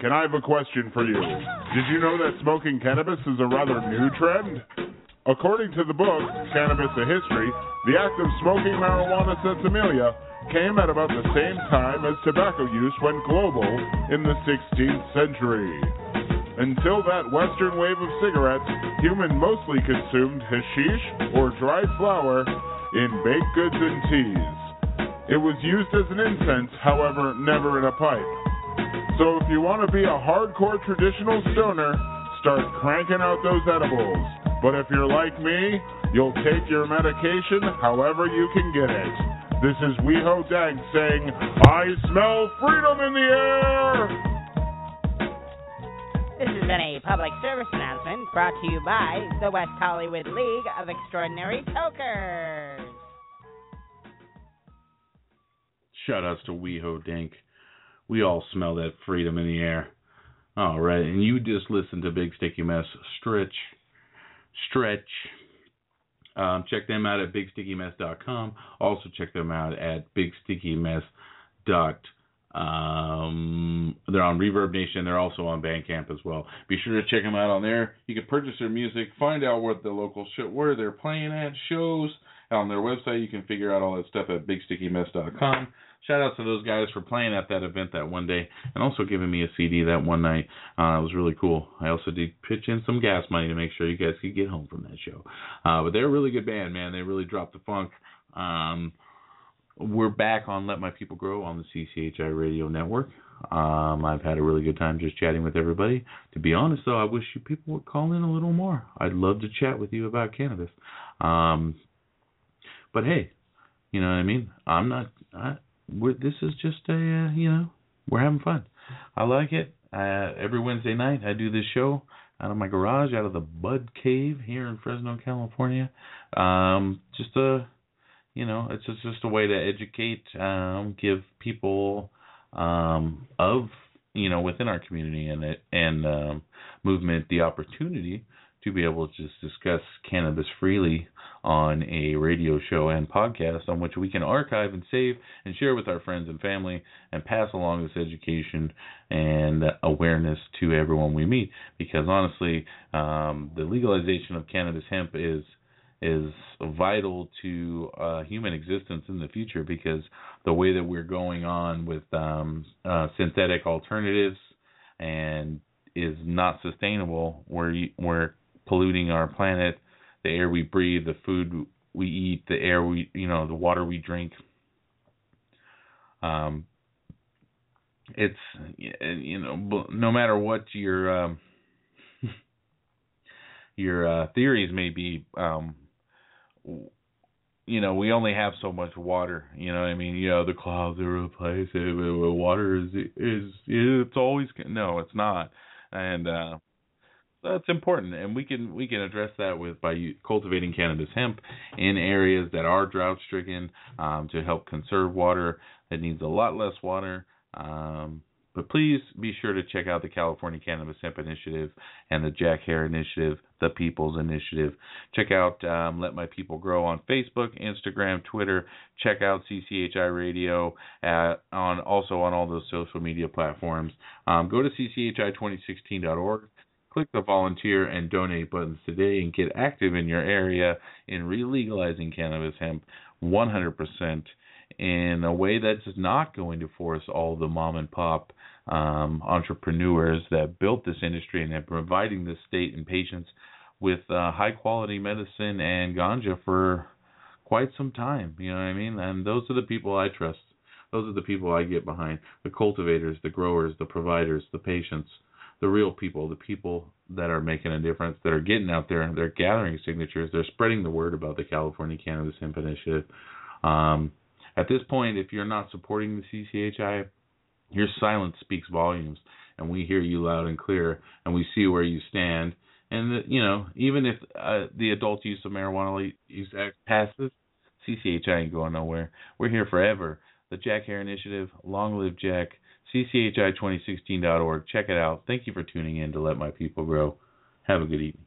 Can I have a question for you? Did you know that smoking cannabis is a rather new trend? According to the book, Cannabis a History, the act of smoking marijuana sinsemilla came at about the same time as tobacco use went global in the 16th century. Until that western wave of cigarettes, humans mostly consumed hashish or dried flower in baked goods and teas. It was used as an incense, however, never in a pipe. So if you want to be a hardcore traditional stoner, start cranking out those edibles. But if you're like me, you'll take your medication however you can get it. This is Weho Dag saying, I smell freedom in the air! This has been a public service announcement brought to you by the West Hollywood League of Extraordinary Tokers. Shout outs to WeHo Dink. We all smell that freedom in the air. All right, and you just listen to Big Sticky Mess Stretch. Stretch. Um, check them out at bigstickymess.com. Also check them out at bigstickumess dot. Um, they're on Reverb Nation. They're also on Bandcamp as well. Be sure to check them out on there. You can purchase their music, find out what the local show, where they're playing at shows on their website. You can figure out all that stuff at bigstickymess.com. Shout out to those guys for playing at that event that one day and also giving me a CD that one night. Uh, it was really cool. I also did pitch in some gas money to make sure you guys could get home from that show. Uh, but they're a really good band, man. They really dropped the funk. Um, we're back on Let My People Grow on the CCHI Radio Network. Um, I've had a really good time just chatting with everybody. To be honest, though, I wish you people would call in a little more. I'd love to chat with you about cannabis. Um, but hey, you know what I mean? I'm not. We're, this is just a uh, you know we're having fun. I like it. Uh, every Wednesday night I do this show out of my garage, out of the Bud Cave here in Fresno, California. Um, just a you know it's just, just a way to educate, um, give people um, of you know within our community and and um, movement the opportunity to be able to just discuss cannabis freely on a radio show and podcast on which we can archive and save and share with our friends and family and pass along this education and awareness to everyone we meet because honestly um, the legalization of cannabis hemp is is vital to uh, human existence in the future because the way that we're going on with um, uh, synthetic alternatives and is not sustainable. We're we're polluting our planet, the air we breathe, the food we eat, the air we you know the water we drink. Um, it's you know no matter what your um, your uh, theories may be, um, you know we only have so much water. You know what I mean you know the clouds are replaced. Water is is it's always no it's not and uh that's important, and we can we can address that with by cultivating cannabis hemp in areas that are drought stricken um, to help conserve water that needs a lot less water. Um, but please be sure to check out the California Cannabis Hemp Initiative and the Jack Herer Initiative, the People's Initiative. Check out um, Let My People Grow on Facebook, Instagram, Twitter. Check out CCHI Radio at, on also on all those social media platforms. Um, go to cchi2016.org. Click the volunteer and donate buttons today and get active in your area in relegalizing cannabis hemp 100% in a way that's not going to force all the mom and pop um, entrepreneurs that built this industry and are providing the state and patients with uh, high quality medicine and ganja for quite some time. You know what I mean? And those are the people I trust. Those are the people I get behind the cultivators, the growers, the providers, the patients, the real people, the people that are making a difference, that are getting out there, they're gathering signatures, they're spreading the word about the California Cannabis Hemp Initiative. Um, at this point, if you're not supporting the CCHI, your silence speaks volumes, and we hear you loud and clear, and we see where you stand. And the, you know, even if uh, the Adult Use of Marijuana Use Act passes, CCHI ain't going nowhere. We're here forever. The Jack Herer Initiative, long live Jack. CCHI2016.org. Check it out. Thank you for tuning in to Let My People Grow. Have a good evening.